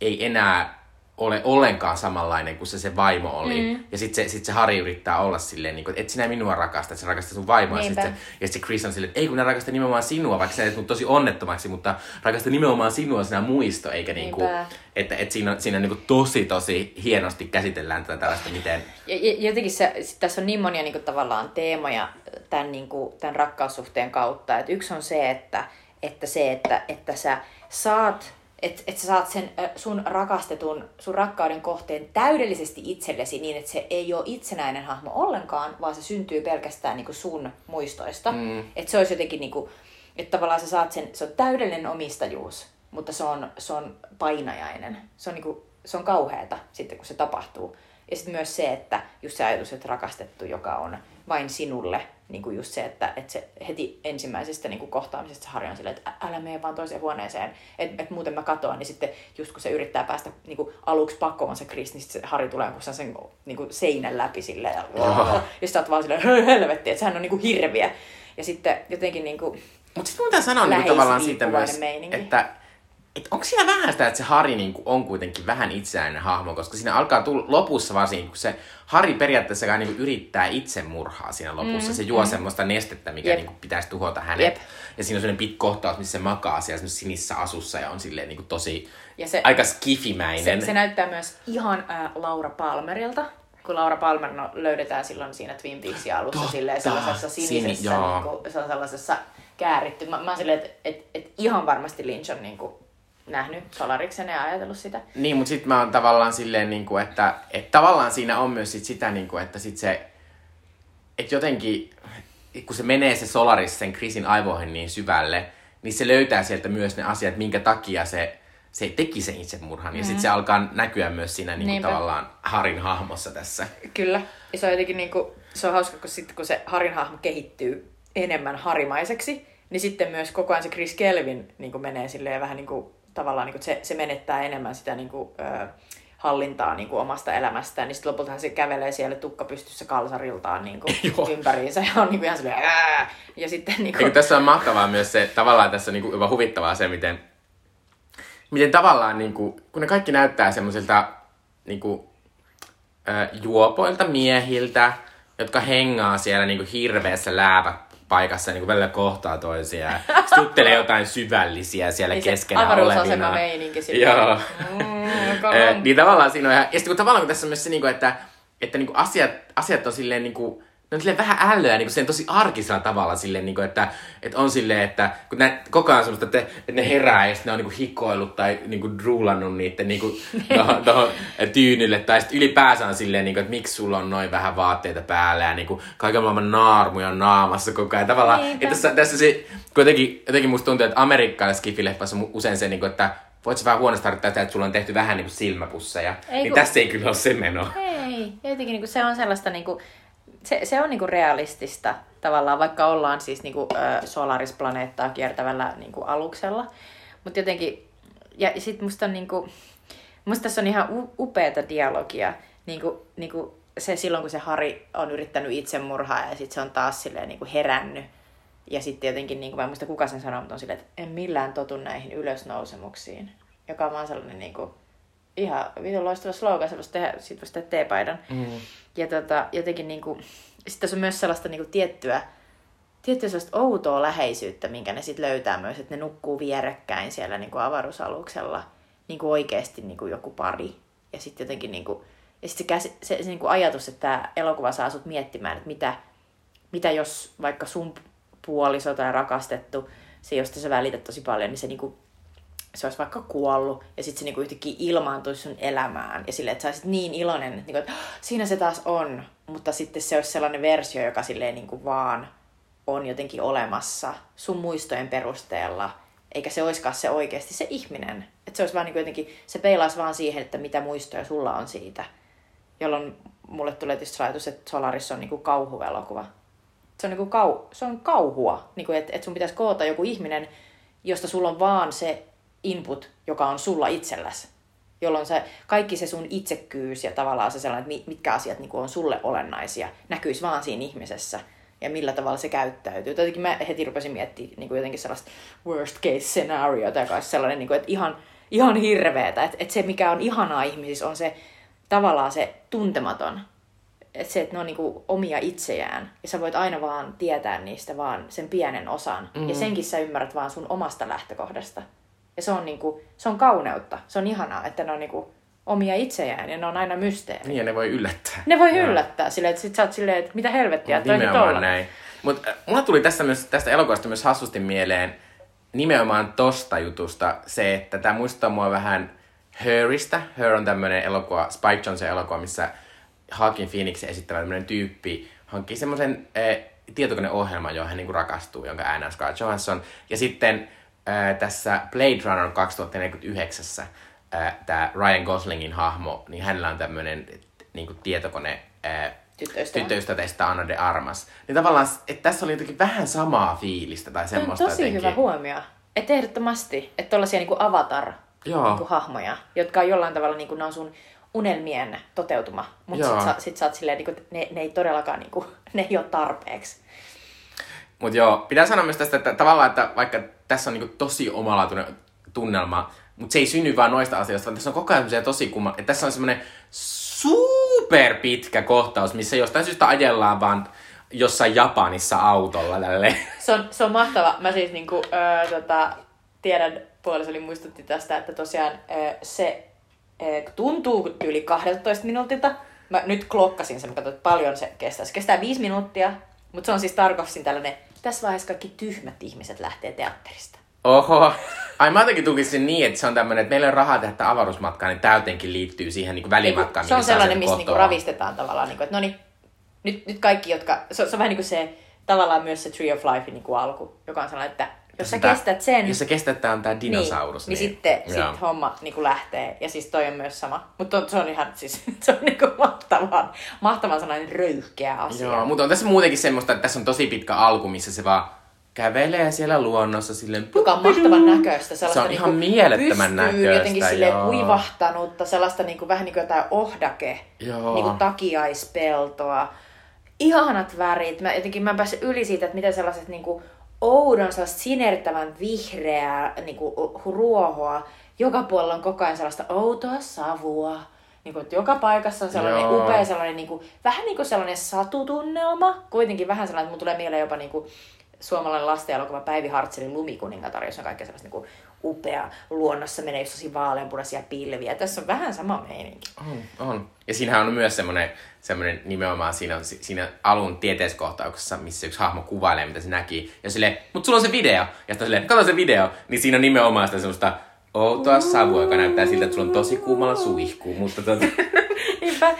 ei enää ole ollenkaan samanlainen kuin se se vaimo oli. Mm. Ja sitten se, sit se Hari yrittää olla silleen, niin kuin, että et sinä minua rakasta, että sä rakastat sun vaimoa. Ja Niinpä. sitten se, ja sit se Chris on silleen, että ei kun ne rakastaa nimenomaan sinua, vaikka sä teet mut tosi onnettomaksi, mutta rakastaa nimenomaan sinua sinä muisto, eikä niinku, Niinpä. että, että siinä, siinä niinku tosi tosi hienosti käsitellään tätä tällaista, miten... Ja, ja jotenkin se, tässä on niin monia niin kuin, tavallaan teemoja tämän, niin kuin, tämän rakkaussuhteen kautta. Et yksi on se, että, että, se, että, että sä saat että et sä saat sen sun rakastetun, sun rakkauden kohteen täydellisesti itsellesi niin, että se ei ole itsenäinen hahmo ollenkaan, vaan se syntyy pelkästään niin kuin sun muistoista. Mm. Että se olisi jotenkin, niin kuin, että tavallaan sä saat sen, se on täydellinen omistajuus, mutta se on, se on painajainen. Se on, niin kuin, se on kauheata sitten, kun se tapahtuu. Ja sitten myös se, että just se ajatus, että rakastettu, joka on vain sinulle, niin kuin just se, että, että se heti ensimmäisestä niin kuin kohtaamisesta se Harri on silleen, että älä mene vaan toiseen huoneeseen, että et muuten mä katoan, niin sitten just kun se yrittää päästä niin kuin aluksi pakoon se Chris, niin sitten se Harri tulee kun sen niin kuin seinän läpi silleen, ja, ja sitten sä oot vaan silleen, "Hö, helvetti, että sehän on niin kuin hirviä. Ja sitten jotenkin niin kuin, Mutta sitten mun pitää sanoa niinku tavallaan siitä myös, meininki. että et onko siinä vähän sitä, että se Hari niinku on kuitenkin vähän itsenäinen hahmo, koska siinä alkaa tulla lopussa varsinkin, kun se Hari periaatteessa kai niinku yrittää itsemurhaa siinä lopussa. Mm, se juo mm. semmoista nestettä, mikä Jep. niinku pitäisi tuhota hänet. Jep. Ja siinä on sellainen pitkä kohtaus, missä se makaa siellä sinisessä asussa ja on silleen niinku tosi Ja se- aika skifimäinen. Se, se näyttää myös ihan äh, Laura Palmerilta, kun Laura Palmer no, löydetään silloin siinä Twin Peaksin alussa Totta. silleen sellaisessa sinisessä, Sini- joo. niin kuin, se on sellaisessa kääritty. Mä, mä oon silleen, että et, et ihan varmasti Lynch on niin kuin, nähnyt Solariksen ja ajatellut sitä. Niin, mutta sitten mä oon tavallaan silleen, niin kuin, että, että tavallaan siinä on myös sit sitä, niin kuin, että sit se, että jotenkin, kun se menee se Solaris sen Chrisin aivoihin niin syvälle, niin se löytää sieltä myös ne asiat, minkä takia se, se teki sen itsemurhan. Ja sitten se alkaa näkyä myös siinä niin kuin, tavallaan Harin hahmossa tässä. Kyllä. Ja se on jotenkin niinku, se on hauska, kun sitten kun se Harin hahmo kehittyy enemmän harimaiseksi, niin sitten myös koko ajan se Chris Kelvin niinku menee silleen vähän niinku, tavallaan niinku, se, se menettää enemmän sitä niinku, ö, hallintaa niinku omasta elämästään, niin sitten lopultahan se kävelee siellä tukka pystyssä kalsariltaan niinku Joo. ympäriinsä ja on niinku ihan silleen ää! Ja sitten niinku, Eikö tässä on mahtavaa myös se, tavallaan tässä on niinku jopa huvittavaa se, miten, miten tavallaan, niinku, kun ne kaikki näyttää semmoisilta niinku, ö, juopoilta miehiltä, jotka hengaa siellä niinku hirveässä lääpäpaikassa ja niinku välillä kohtaa toisiaan. sit juttelee jotain syvällisiä siellä Niin se keskenään avaruusasema olevina. meininki silleen. Joo. Mm, Eh, niin tavallaan siinä on ihan, ja sitten kun tavallaan kun tässä on myös se, niinku, että, että niinku asiat, asiat on silleen niinku, ne on silleen vähän ällöä niin sen tosi arkisella tavalla silleen, niin kuin, että, että on silleen, että kun nä, koko ajan semmoista, että, että ne herää ja sitten ne on niin kuin hikoillut tai niin kuin druulannut niiden niin kuin, tohon, tohon tyynylle tai sitten ylipäänsä on silleen, niin kuin, että miksi sulla on noin vähän vaatteita päällä ja niin kuin, kaiken maailman naarmuja on naamassa koko ajan. Tavallaan, että tässä, tässä se, kun jotenkin, jotenkin musta tuntuu, että amerikkalaisessa skifileffassa usein se, niin kuin, että voit sä vähän huonosti harjoittaa sitä, että sulla on tehty vähän niin kuin silmäpusseja. Ei niin kun- tässä ei kyllä ole se meno. Ei, jotenkin niinku se on sellaista, niinku, se, se on niinku realistista tavallaan, vaikka ollaan siis niinku, Solaris-planeettaa kiertävällä niinku, aluksella. Mutta jotenkin, ja sit musta niinku, musta tässä on ihan upeata dialogia. Niinku, niinku se silloin, kun se Hari on yrittänyt itsemurhaa ja sitten se on taas silleen niinku herännyt. Ja sitten jotenkin, niin kuin, mä en muista kuka sen sanoi, mutta on silleen, että en millään totu näihin ylösnousemuksiin. Joka on vaan sellainen niin kuin, ihan vitun loistava slogan, se voisi tehdä, siitä voisi tehdä teepaidan. Mm. Ja tota, jotenkin niin kuin, sitten tässä on myös sellaista niin kuin tiettyä, tiettyä sellaista outoa läheisyyttä, minkä ne sitten löytää myös, että ne nukkuu vierekkäin siellä niin kuin avaruusaluksella niin kuin oikeasti niin kuin joku pari. Ja sitten jotenkin niin kuin, ja sit se, käsi, se, se niin kuin ajatus, että tämä elokuva saa sut miettimään, että mitä, mitä jos vaikka sun puoliso tai rakastettu, se josta sä välität tosi paljon, niin se niinku, se olisi vaikka kuollut ja sitten se niinku yhtäkkiä ilmaantuisi sun elämään. Ja silleen, että sä olisit niin iloinen, että, niinku, että "Ah, siinä se taas on, mutta sitten se olisi sellainen versio, joka silleen niinku vaan on jotenkin olemassa sun muistojen perusteella, eikä se olisikaan se oikeasti se ihminen. Että se olisi vaan niinku jotenkin, se peilaisi vaan siihen, että mitä muistoja sulla on siitä, jolloin mulle tulee tietysti ajatus, että Solaris on niinku kauhuelokuva. Se on, niinku kau, se on kauhua, niinku, että et sun pitäisi koota joku ihminen, josta sulla on vaan se input, joka on sulla itselläsi. Jolloin se, kaikki se sun itsekkyys ja tavallaan se sellainen, että mi- mitkä asiat niinku on sulle olennaisia, näkyisi vaan siinä ihmisessä ja millä tavalla se käyttäytyy. Jotenkin mä heti rupesin miettimään niin kuin jotenkin sellaista worst case scenario, joka olisi sellainen, niin kuin, että ihan, ihan hirveetä. Että, että se, mikä on ihanaa ihmisissä, on se tavallaan se tuntematon. Että se, että ne on niinku omia itsejään. Ja sä voit aina vaan tietää niistä vaan sen pienen osan. Mm. Ja senkin sä ymmärrät vaan sun omasta lähtökohdasta. Ja se on, niinku, se on kauneutta. Se on ihanaa, että ne on niinku omia itsejään ja ne on aina mysteeri. Niin, ja ne voi yllättää. Ne voi Joo. yllättää silleen, että sit sä oot silleen, että mitä helvettiä, toi nyt Nimenomaan olla. näin. Mutta mulla tuli tästä, myös, tästä elokuvasta myös hassusti mieleen nimenomaan tosta jutusta se, että tämä muistaa mua vähän Heristä. Her on tämmönen elokuva, Spike Jonze elokuva, missä Hawking Phoenix esittävä tämmönen tyyppi hankkii semmoisen eh, tietokoneohjelman, johon hän niinku rakastuu, jonka äänä on Scarlett Johansson. Ja sitten tässä Blade Runner 2049 eh, tämä Ryan Goslingin hahmo, niin hänellä on tämmöinen niinku tietokone eh, Tyttöystävä. tyttöystävästä Anna de Armas. Niin tavallaan, että tässä oli jotenkin vähän samaa fiilistä tai semmoista tosi jotenkin. hyvä huomio. Että ehdottomasti, että tollasia niinku avatar Joo. niinku hahmoja, jotka on jollain tavalla niinku, on sun unelmien toteutuma. Mutta sit, sä, sit sä oot silleen, niinku, ne, ne ei todellakaan niinku, ne ei ole tarpeeksi. Mutta joo, pitää sanoa myös tästä, että tavallaan, että vaikka tässä on niinku tosi omalaatuinen tunnelma, mutta se ei synny vaan noista asioista, vaan tässä on koko ajan tosi kumma, että tässä on semmoinen super pitkä kohtaus, missä jostain syystä ajellaan vaan jossain Japanissa autolla tälle. Se on, se on mahtava. Mä siis niinku, öö, tota, tiedän, puolisoni muistutti tästä, että tosiaan öö, se öö, tuntuu yli 12 minuutilta, mä nyt klokkasin sen, mä katsoin, että paljon se kestää. Se kestää viisi minuuttia, mutta se on siis tarkoitin tällainen, tässä vaiheessa kaikki tyhmät ihmiset lähtee teatterista. Oho. Ai mä jotenkin tukisin niin, että se on tämmöinen, että meillä on rahaa tehdä avaruusmatkaa, niin täytenkin liittyy siihen niin välimatkaan. se on sellainen, missä niinku ravistetaan tavallaan, niinku, että no niin, nyt, nyt kaikki, jotka, se on, se on vähän niin kuin se, tavallaan myös se Tree of Life niin kuin alku, joka on sellainen, että jos sä Sitä- kestät sen, Jos sä kestät tää on tää dinosaurus, niin, niin, sitten Joo. sit homma niin kuin lähtee. Ja siis toi on myös sama. Mutta se on ihan siis, se on niin kuin mahtavan, mahtavan sellainen röyhkeä asia. Joo, mutta on tässä muutenkin semmoista, että tässä on tosi pitkä alku, missä se vaan kävelee siellä luonnossa silleen... joka on mahtavan näköistä. Se on Sellaista ihan niinku mielettömän näköistä, jotenkin silleen joo. kuivahtanutta, sellaista niinku, vähän niin kuin jotain ohdake, Joo. niinku takiaispeltoa. Ihanat värit. Mä, jotenkin mä en päässyt yli siitä, että miten sellaiset niinku oudon, sellaista sinertävän vihreää niinku, ruohoa. Joka puolella on koko ajan sellaista outoa savua. Niinku, että joka paikassa on sellainen Joo. upea, sellainen niinku, vähän niin kuin sellainen satutunnelma. Kuitenkin vähän sellainen, että mun tulee mieleen jopa niinku, suomalainen lastenoelokuva Päivi Hartzelin Lumikuningatar, jossa on kaikkea sellaista niinku, upea luonnossa menee tosi vaaleanpunaisia pilviä. Tässä on vähän sama meininki. On, on. Ja siinähän on myös semmoinen, semmoinen nimenomaan siinä, on, siinä alun tieteiskohtauksessa, missä yksi hahmo kuvailee, mitä se näki. Ja silleen, mut sulla on se video. Ja sitten silleen, kato se video. Niin siinä on nimenomaan sitä semmoista outoa savua, joka näyttää siltä, että sulla on tosi kuumalla suihku. Mutta Niinpä.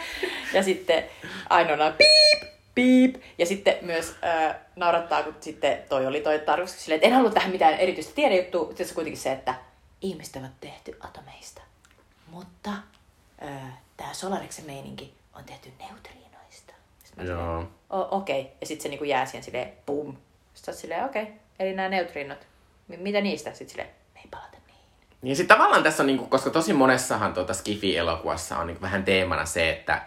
Ja sitten ainoana piip, piip. Ja sitten myös äh, naurattaa, kun sitten toi oli toi tarkoitus silleen, että en halua tähän mitään erityistä tiedejuttua. Sitten se on kuitenkin se, että ihmiset ovat tehty atomeista. Mutta äh, tämä Solariksen meininki on tehty neutriinoista. Sitten Joo. silleen, "O- Okei. Okay. Ja sitten se niinku jää siihen silleen, pum. Sitten silleen, okei. Okay. Eli nämä neutriinot. M- mitä niistä? Sitten silleen, me ei palata niihin. Niin sitten tavallaan tässä on, niinku, koska tosi monessahan tuota Skifi-elokuvassa on niinku vähän teemana se, että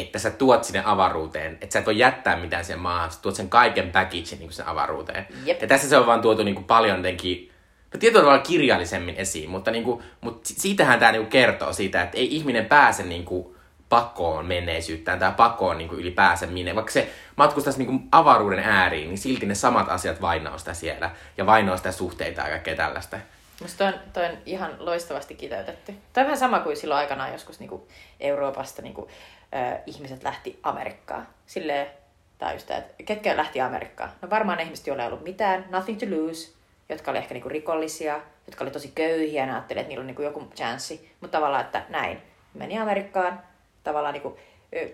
että sä tuot sinne avaruuteen, että sä et voi jättää mitään siihen maahan, sä tuot sen kaiken package niin sen avaruuteen. Jep. Ja tässä se on vaan tuotu niinku paljon jotenkin, no tietyllä tavalla kirjallisemmin esiin, mutta, niinku, mutta si- siitähän tämä niinku kertoo siitä, että ei ihminen pääse niinku pakoon menneisyyttään tai pakoon niinku ylipäänsä minne. Vaikka se matkustaisi niinku avaruuden ääriin, niin silti ne samat asiat vainoo sitä siellä ja vainoo sitä suhteita ja kaikkea tällaista. Musta toi on, toi on ihan loistavasti kiteytetty. Toi on vähän sama kuin silloin aikanaan joskus niinku Euroopasta niinku, äh, ihmiset lähti Amerikkaan. Silleen, tai just että ketkä lähti Amerikkaan? No varmaan ne ihmiset, joilla ei ollut mitään, nothing to lose, jotka oli ehkä niinku rikollisia, jotka oli tosi köyhiä, ne ajatteli, että niillä on niinku joku chanssi. Mutta tavallaan, että näin. Meni Amerikkaan, tavallaan niinku, ö,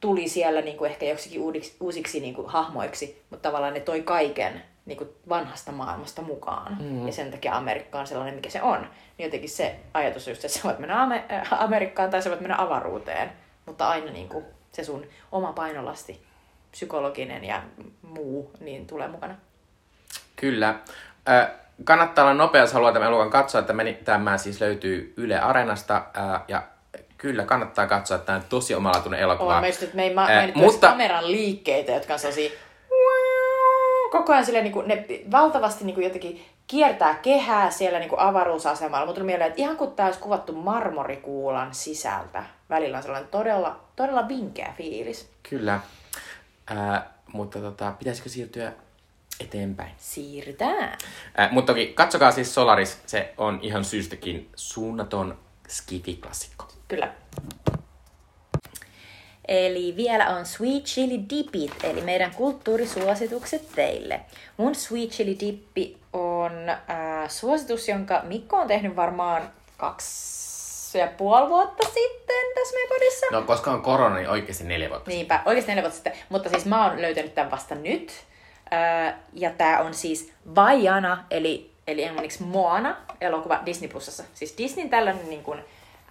tuli siellä niinku ehkä joksikin uudiksi, uusiksi niinku hahmoiksi, mutta tavallaan ne toi kaiken niinku vanhasta maailmasta mukaan. Mm. Ja sen takia Amerikka on sellainen, mikä se on. Niin jotenkin se ajatus on just, että sä voit mennä Ame- äh, Amerikkaan tai sä voit mennä avaruuteen, mutta aina niinku se sun oma painolasti, psykologinen ja muu, niin tulee mukana. Kyllä. Ö, kannattaa olla nopea, jos haluaa tämän elokuvan katsoa. Tämä, tämä siis löytyy Yle Areenasta. Ö, ja kyllä kannattaa katsoa. Tämä on tosi omalaatuinen elokuva. On meistä, että me ei ma- mutta- mutta... kameran liikkeitä, jotka on sellaisia koko ajan silleen, niin kuin, ne valtavasti niin kuin jotenkin kiertää kehää siellä niin kuin avaruusasemalla. Mutta tuli mieleen, että ihan kuin tämä olisi kuvattu marmorikuulan sisältä. Välillä on sellainen todella, todella vinkeä fiilis. Kyllä. Ö, mutta tota, pitäisikö siirtyä eteenpäin? Siirrytään. Ö, mutta toki katsokaa siis Solaris. Se on ihan syystäkin suunnaton skifi-klassikko. Kyllä. Eli vielä on Sweet Chili Dipit, eli meidän kulttuurisuositukset teille. Mun Sweet Chili Dippi on äh, suositus, jonka Mikko on tehnyt varmaan kaksi ja puoli vuotta sitten tässä meidän podissa. No, koska on korona, niin oikeasti neljä vuotta. Niinpä, oikeasti neljä vuotta sitten. Mutta siis mä oon löytänyt tämän vasta nyt. Öö, ja tää on siis Vaiana, eli, eli englanniksi Moana, elokuva Disney Plusassa. Siis Disneyn tällainen niin kuin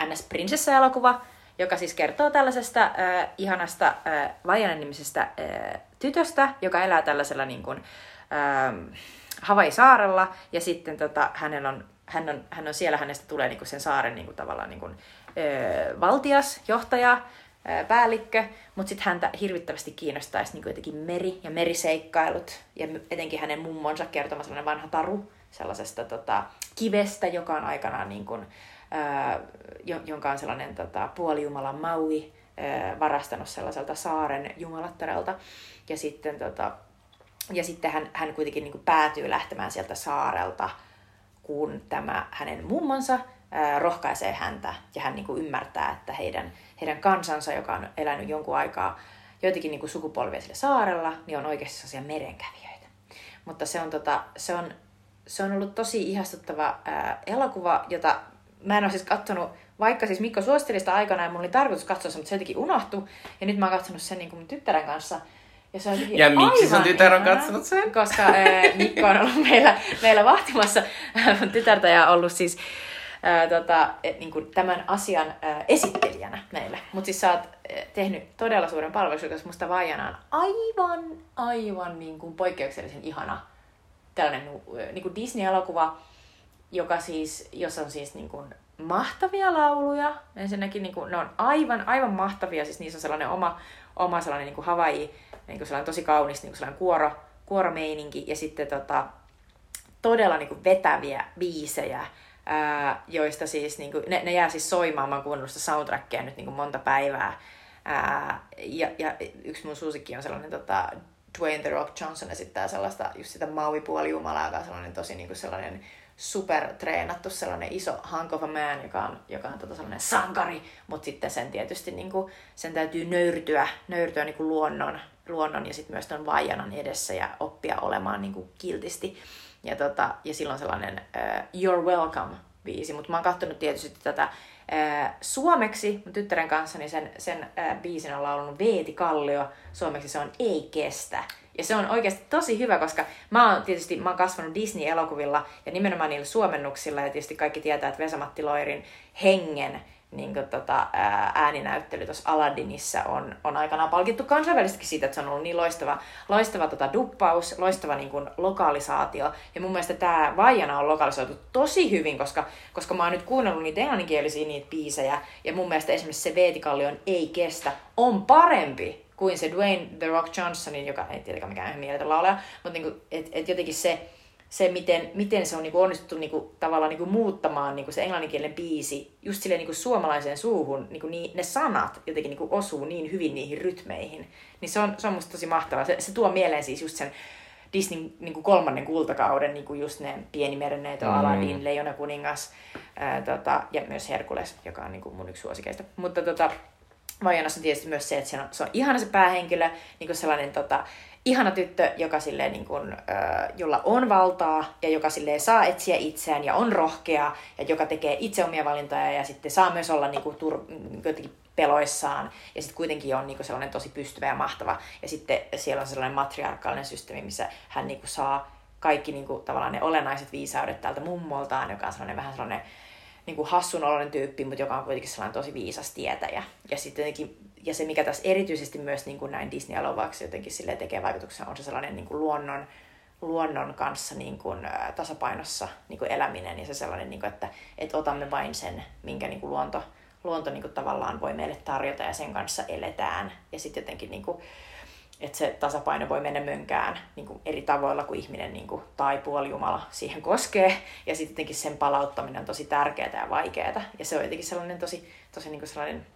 NS-prinsessa-elokuva, joka siis kertoo tällaisesta äh, ihanasta äh, Vaiana-nimisestä äh, tytöstä, joka elää tällaisella niin kuin, äh, Hawaii-saarella. Ja sitten tota, hänellä on, hän, on, hän on siellä, hänestä tulee niin kuin sen saaren niin kuin, tavallaan niin kuin, äh, valtias, johtaja, ää, päällikkö, mutta sitten häntä hirvittävästi kiinnostaisi niin jotenkin meri ja meriseikkailut ja etenkin hänen mummonsa kertoma sellainen vanha taru sellaisesta tota, kivestä, joka on aikanaan niin kuin, jo, jonka on sellainen tota, puolijumala Maui varastanut sellaiselta saaren jumalattarelta. Ja sitten, tota, ja sitten hän, hän kuitenkin niin kuin päätyy lähtemään sieltä saarelta kun tämä hänen mummonsa ää, rohkaisee häntä ja hän niin kuin ymmärtää, että heidän, heidän kansansa, joka on elänyt jonkun aikaa joitakin niin kuin sukupolvia sillä saarella, niin on oikeasti sellaisia merenkävijöitä. Mutta se on, tota, se on, se on ollut tosi ihastuttava ää, elokuva, jota mä en ole siis katsonut, vaikka siis Mikko suositteli sitä aikana ja mulla oli tarkoitus katsoa se, mutta se jotenkin unohtui. Ja nyt mä oon katsonut sen niin kuin tyttären kanssa. Ja, se on ja miksi sun tytär on ihana, katsonut sen? Koska ää, Mikko on ollut meillä, meillä vahtimassa tytärtä ja ollut siis ää, tota, et, niin kuin tämän asian ää, esittelijänä meille. Mutta siis sä oot ää, tehnyt todella suuren palveluksen, koska musta Vaijana on aivan, aivan niin kuin poikkeuksellisen ihana tällainen niin kuin Disney-elokuva, joka siis, jossa on siis niin kuin mahtavia lauluja. Ensinnäkin niin kuin, ne on aivan, aivan mahtavia, siis niissä on sellainen oma, oma sellainen niin kuin Hawaii, niin kuin sellainen tosi kaunis niin kuin sellainen kuoro, kuoromeininki ja sitten tota, todella niin kuin vetäviä biisejä, ää, joista siis, niin kuin, ne, ne jää siis soimaan, mä oon sitä soundtrackia nyt niin kuin monta päivää. Ää, ja, ja yksi mun suosikki on sellainen tota, Dwayne The Rock Johnson esittää sellaista, just sitä Maui-puolijumalaa, joka on sellainen tosi niin kuin sellainen super treenattu sellainen iso hunk of a man, joka on, joka on tota sellainen sankari, mutta sitten sen tietysti niin kuin, sen täytyy nöyrtyä, nöyrtyä niin kuin luonnon, luonnon ja sitten myös ton vaijanan edessä ja oppia olemaan niin kuin kiltisti. Ja, tota, ja silloin sellainen uh, You're Welcome biisi, mutta mä oon katsonut tietysti tätä uh, suomeksi mun tyttären kanssa, niin sen, sen uh, biisin on laulunut Veeti Kallio, suomeksi se on Ei kestä. Ja se on oikeasti tosi hyvä, koska mä oon tietysti mä oon kasvanut Disney-elokuvilla ja nimenomaan niillä suomennuksilla. Ja tietysti kaikki tietää, että Vesamatti Loirin hengen niin kuin, tota, ääninäyttely tuossa Aladdinissa on, on aikanaan palkittu kansainvälisestikin siitä, että se on ollut niin loistava, loistava tota, duppaus, loistava niin kuin, lokalisaatio. Ja mun mielestä tämä Vaijana on lokalisoitu tosi hyvin, koska, koska mä oon nyt kuunnellut niitä englanninkielisiä niitä biisejä, ja mun mielestä esimerkiksi se Veetikallion Ei kestä on parempi kuin se Dwayne The Rock Johnsonin, joka ei tietenkään mikään ihan mieletön laulaja, mutta niinku, et, et jotenkin se, se miten, miten se on niinku onnistuttu niinku, tavallaan niinku muuttamaan niinku se englanninkielinen biisi just silleen niinku suomalaiseen suuhun, niinku niin, ne sanat jotenkin niinku osuu niin hyvin niihin rytmeihin, niin se on, se on musta tosi mahtavaa. Se, se tuo mieleen siis just sen Disney niin kuin kolmannen kultakauden, niin kuin just ne Pieni merenneito, mm. Aladdin, Leijona kuningas ää, tota, ja myös Herkules, joka on niin kuin mun yksi suosikeista. Mutta tota, Vajanassa tietysti myös se, että se on, se on ihana se päähenkilö, niin kuin sellainen tota, ihana tyttö, joka silleen, niin kuin, ö, jolla on valtaa ja joka silleen, saa etsiä itseään ja on rohkea ja joka tekee itse omia valintoja ja sitten saa myös olla niin kuin, tur, jotenkin peloissaan ja sitten kuitenkin on niin kuin, sellainen tosi pystyvä ja mahtava. Ja sitten siellä on sellainen matriarkaalinen systeemi, missä hän niin kuin, saa kaikki niin kuin, tavallaan ne olennaiset viisaudet täältä mummoltaan, joka on sellainen vähän sellainen niin kuin hassun oloinen tyyppi, mutta joka on kuitenkin sellainen tosi viisas tietäjä. Ja, sitten jotenkin, ja se, mikä tässä erityisesti myös niin kuin näin Disney-elokuvaksi jotenkin sille tekee vaikutuksen, on se sellainen niin kuin luonnon, luonnon kanssa niin kuin, ä, tasapainossa niin kuin eläminen ja se sellainen, niin kuin, että, että otamme vain sen, minkä niin kuin luonto, luonto niin kuin tavallaan voi meille tarjota ja sen kanssa eletään. Ja sitten jotenkin niin kuin, että se tasapaino voi mennä mönkään niin kuin eri tavoilla, kuin ihminen niin kuin, tai puoli Jumala siihen koskee. Ja sitten sen palauttaminen on tosi tärkeää ja vaikeaa. Ja se on jotenkin sellainen tosi, tosi niin kuin sellainen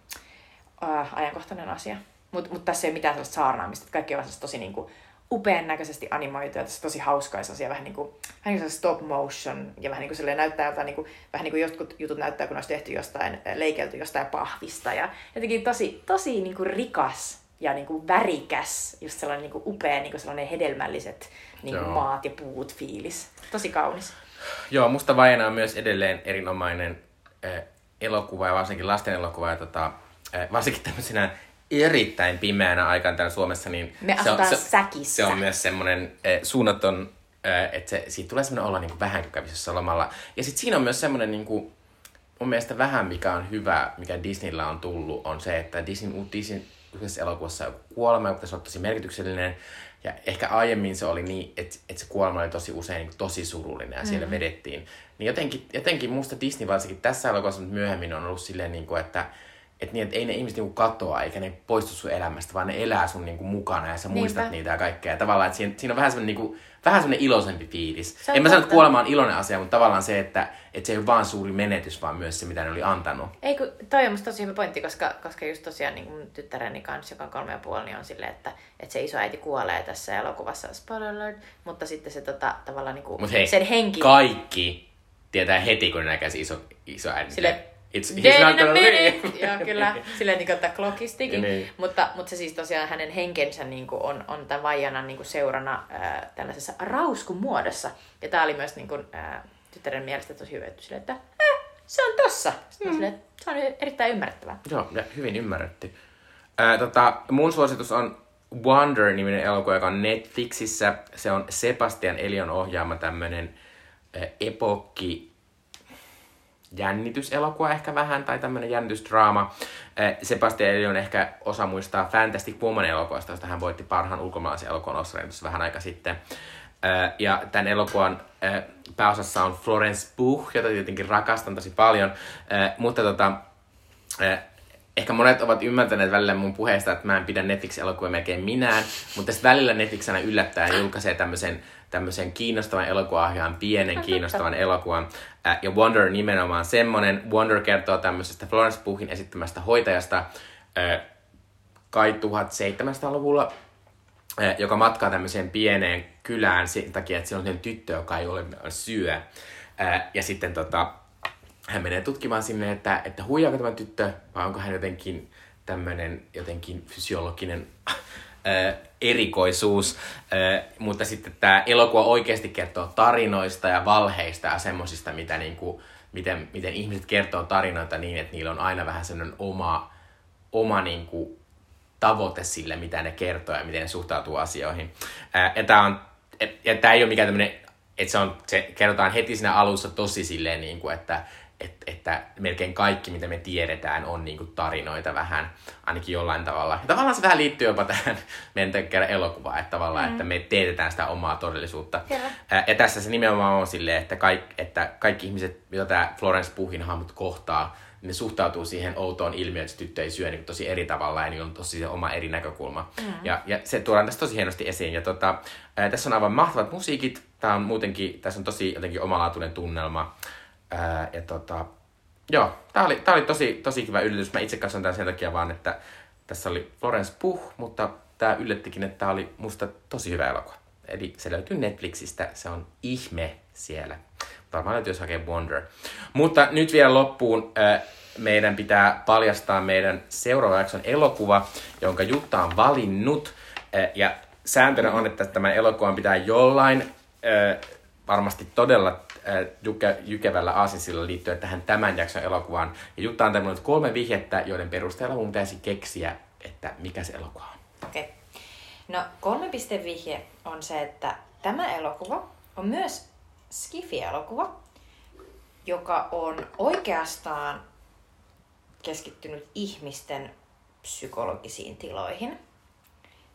ää, ajankohtainen asia. Mutta mut tässä ei ole mitään sellaista saarnaamista. Että kaikki on tosi niin kuin, upean näköisesti animoitu ja tosi hauskaa asia, vähän niin kuin, vähän niin kuin stop motion ja vähän niin kuin näyttää jotain, niin kuin, vähän niin kuin jotkut jutut näyttää, kun olisi tehty jostain, leikelty jostain pahvista ja jotenkin tosi, tosi niin kuin rikas ja niin kuin värikäs, just sellainen niin kuin upea, niin kuin sellainen hedelmälliset niin kuin maat ja puut fiilis. Tosi kaunis. Joo, musta Vajana on myös edelleen erinomainen äh, elokuva ja varsinkin lasten elokuva. Ja tota, äh, varsinkin tämmöisenä erittäin pimeänä aikana täällä Suomessa, niin Me se, on, se, säkissä. se on myös semmoinen äh, suunnaton, äh, että se, siitä tulee semmoinen olla niin kuin vähän kävisessä lomalla. Ja sitten siinä on myös semmoinen niin kuin, mun mielestä vähän mikä on hyvä, mikä Disneyllä on tullut, on se, että Disney, Disney yhdessä elokuvassa joku kuolema, joka pitäisi olla tosi merkityksellinen. Ja ehkä aiemmin se oli niin, että, että se kuolema oli tosi usein niin tosi surullinen ja mm-hmm. siellä vedettiin. Niin jotenkin, jotenkin musta Disney varsinkin tässä elokuvassa myöhemmin on ollut silleen, niin kuin, että, että, niin, että ei ne ihmiset niin katoa eikä ne poistu sun elämästä, vaan ne elää sun niin kuin, mukana ja sä Niinpä. muistat niitä ja kaikkea. Ja tavallaan, että siinä, siinä on vähän semmoinen, niin kuin, vähän semmoinen iloisempi fiilis. En mä sano, että kuolema on iloinen asia, mutta tavallaan se, että, että se ei ole vaan suuri menetys, vaan myös se, mitä ne oli antanut. Ei, kun toi on musta tosi hyvä pointti, koska, koska just tosiaan niin mun tyttäreni kanssa, joka on kolme ja puoli, niin on silleen, että, että se isoäiti kuolee tässä elokuvassa, spoiler alert, mutta sitten se tota, tavallaan niin kuin, Mut hei, sen henki... kaikki tietää heti, kun ne näkee se iso, iso ääni. Sille, It's, he's Dead not gonna leave. Joo, kyllä. Silleen niin kuin, että klokistikin. Niin. Mutta, mutta se siis tosiaan hänen henkensä niin kuin on, on tämän vaijanan niin kuin seurana ää, tällaisessa rauskun muodossa. Ja tämä oli myös niin kuin, ää, tyttären mielestä tosi hyvä, että, silleen, että äh, se on tossa. Mm. silleen, että se on erittäin ymmärrettävää. Joo, ja hyvin ymmärretty. Ää, tota, mun suositus on Wonder-niminen elokuva, joka on Netflixissä. Se on Sebastian Elion ohjaama tämmönen ää, epokki jännityselokuva ehkä vähän, tai tämmönen jännitysdraama. Ää, Sebastian Elion ehkä osa muistaa Fantastic Woman elokuvasta, josta hän voitti parhaan ulkomaalaisen elokuvan Oscarin vähän aika sitten. Ää, ja tämän elokuvan ää, pääosassa on Florence Pugh, jota tietenkin rakastan tosi paljon. Mutta tota, ehkä monet ovat ymmärtäneet välillä mun puheesta, että mä en pidä Netflix-elokuvia melkein minään, mutta sitten välillä Netflix aina yllättää ja julkaisee tämmöisen, tämmöisen kiinnostavan elokuvan, ihan pienen kiinnostavan elokuvan. Ja Wonder nimenomaan semmonen. Wonder kertoo tämmöisestä Florence Pughin esittämästä hoitajasta kai 1700-luvulla eh, joka matkaa tämmöiseen pieneen kylään sen takia, että siellä on tyttö, joka ei ole syö. Ja sitten tota, hän menee tutkimaan sinne, että, että huijaako tämä tyttö, vai onko hän jotenkin tämmöinen jotenkin fysiologinen eh, erikoisuus. Eh, Mutta sitten tämä elokuva oikeasti kertoo tarinoista ja valheista ja semmosista, mitä niinku, miten, miten ihmiset kertoo tarinoita niin, että niillä on aina vähän sellainen oma, oma niinku, tavoite sille, mitä ne kertoo ja miten ne suhtautuu asioihin. Ää, ja tämä on, ja ei ole mikään tämmöinen, että se, on, se kerrotaan heti siinä alussa tosi silleen, niin kuin, että, et, että melkein kaikki, mitä me tiedetään, on niin kuin tarinoita vähän, ainakin jollain tavalla. Ja tavallaan se vähän liittyy jopa tähän meidän kerran elokuvaan, että tavallaan, mm. että me teetetään sitä omaa todellisuutta. Kyllä. Ää, Ja tässä se nimenomaan on silleen, että, kaik, että kaikki ihmiset, joita tämä Florence Puhin hahmot kohtaa, ne suhtautuu siihen outoon ilmiöön, että tyttö ei syö niin tosi eri tavalla ja niillä on tosi se oma eri näkökulma. Mm. Ja, ja se tuodaan tässä tosi hienosti esiin. Ja tota, ää, tässä on aivan mahtavat musiikit. Tämä on muutenkin, tässä on tosi jotenkin omalaatuinen tunnelma. Ää, ja tota, joo, tämä oli, tää oli tosi, tosi kiva yllätys. Mä itse katson tämän sen takia vaan, että tässä oli Florence Puh, mutta tämä yllättikin, että tämä oli musta tosi hyvä elokuva. Eli se löytyy Netflixistä, se on ihme siellä. Varmaan löytyy, jos hakee Wonder. Mutta nyt vielä loppuun meidän pitää paljastaa meidän seuraava jakson elokuva, jonka Jutta on valinnut. Ja sääntönä on, että tämän elokuvan pitää jollain varmasti todella äh, jyke, jykevällä aasinsilla liittyen tähän tämän jakson elokuvaan. Ja Jutta on tämmöinen kolme vihjettä, joiden perusteella mun pitäisi keksiä, että mikä se elokuva on. Okei. Okay. No kolme vihje on se, että tämä elokuva on myös Skifi-elokuva, joka on oikeastaan keskittynyt ihmisten psykologisiin tiloihin.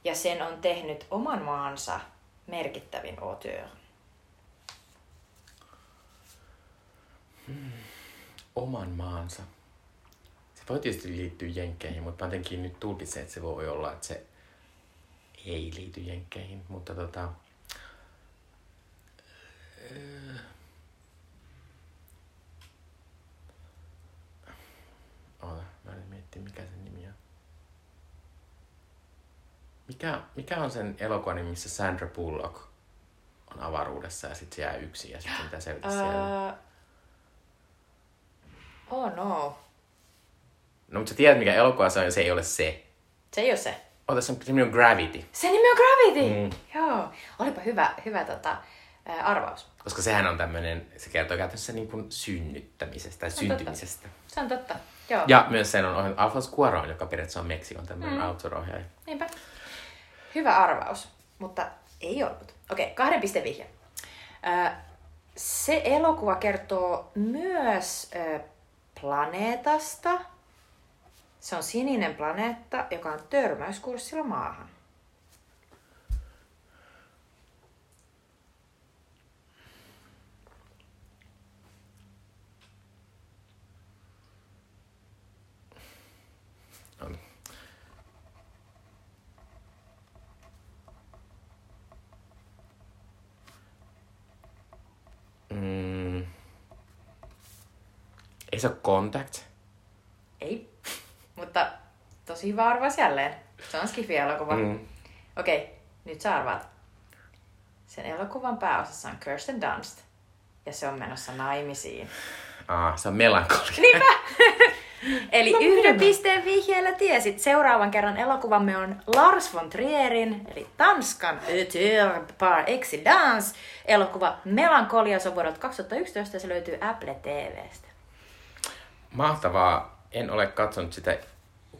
Ja sen on tehnyt oman maansa merkittävin auteur. Oman maansa. Se voi tietysti liittyä jenkkeihin, mutta mä jotenkin nyt tulkitsen, että se voi olla, että se ei liity jenkkeihin, mutta tota... Öö. Oota, mä en miettiä, mikä sen nimi on. Mikä, mikä on sen elokuvan nimi, missä Sandra Bullock on avaruudessa ja sitten se jää yksin ja sitten mitä selvitä siellä? Oh no. No, mutta sä tiedät, mikä elokuva se on ja se ei ole se. Se ei ole se. Ota, se nimi on Gravity. Se nimi on Gravity! Mm. Joo. Olipa hyvä, hyvä tota, ää, arvaus. Koska sehän on tämmöinen, se kertoo käytännössä niin kuin synnyttämisestä tai syntymisestä. Se on totta. Joo. Ja myös sen on ohjannut Alfonso Cuarón, joka periaatteessa on Meksikon tämmöinen mm. autor-ohjaaja. Niinpä. Hyvä arvaus, mutta ei ollut. Okei, kahden pisteen vihje. Ö, Se elokuva kertoo myös ö, planeetasta. Se on sininen planeetta, joka on törmäyskurssilla maahan. Mm. Ei se ole Contact. Ei, mutta tosi hyvä arvaus jälleen. Se on Skifi-elokuva. Mm. Okei, nyt sä arvaat. Sen elokuvan pääosassa on Kirsten Dunst. ja se on menossa naimisiin. Aa, se on melankolia. Niinpä! Eli no, yhden pisteen vihjeellä tiesit. Seuraavan kerran elokuvamme on Lars von Trierin, eli Tanskan par excellence elokuva Melankolia. Se on vuodelta 2011 ja se löytyy Apple TVstä. Mahtavaa. En ole katsonut sitä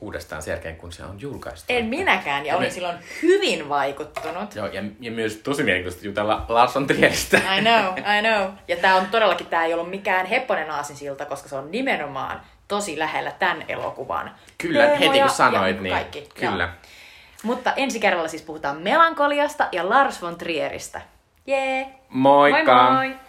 uudestaan sen jälkeen, kun se on julkaistu. En minäkään, ja olin me... silloin hyvin vaikuttunut. Joo, ja, ja myös tosi mielenkiintoista jutella Lars von Trieristä. I know, I know. Ja tämä on todellakin, tämä ei ollut mikään hepponen aasinsilta, koska se on nimenomaan tosi lähellä tämän elokuvan. Kyllä, Teemoja heti kun sanoit, niin kaikki. kyllä. Joo. Mutta ensi kerralla siis puhutaan melankoliasta ja Lars von Trieristä. Jee! Moikka! Moi moi!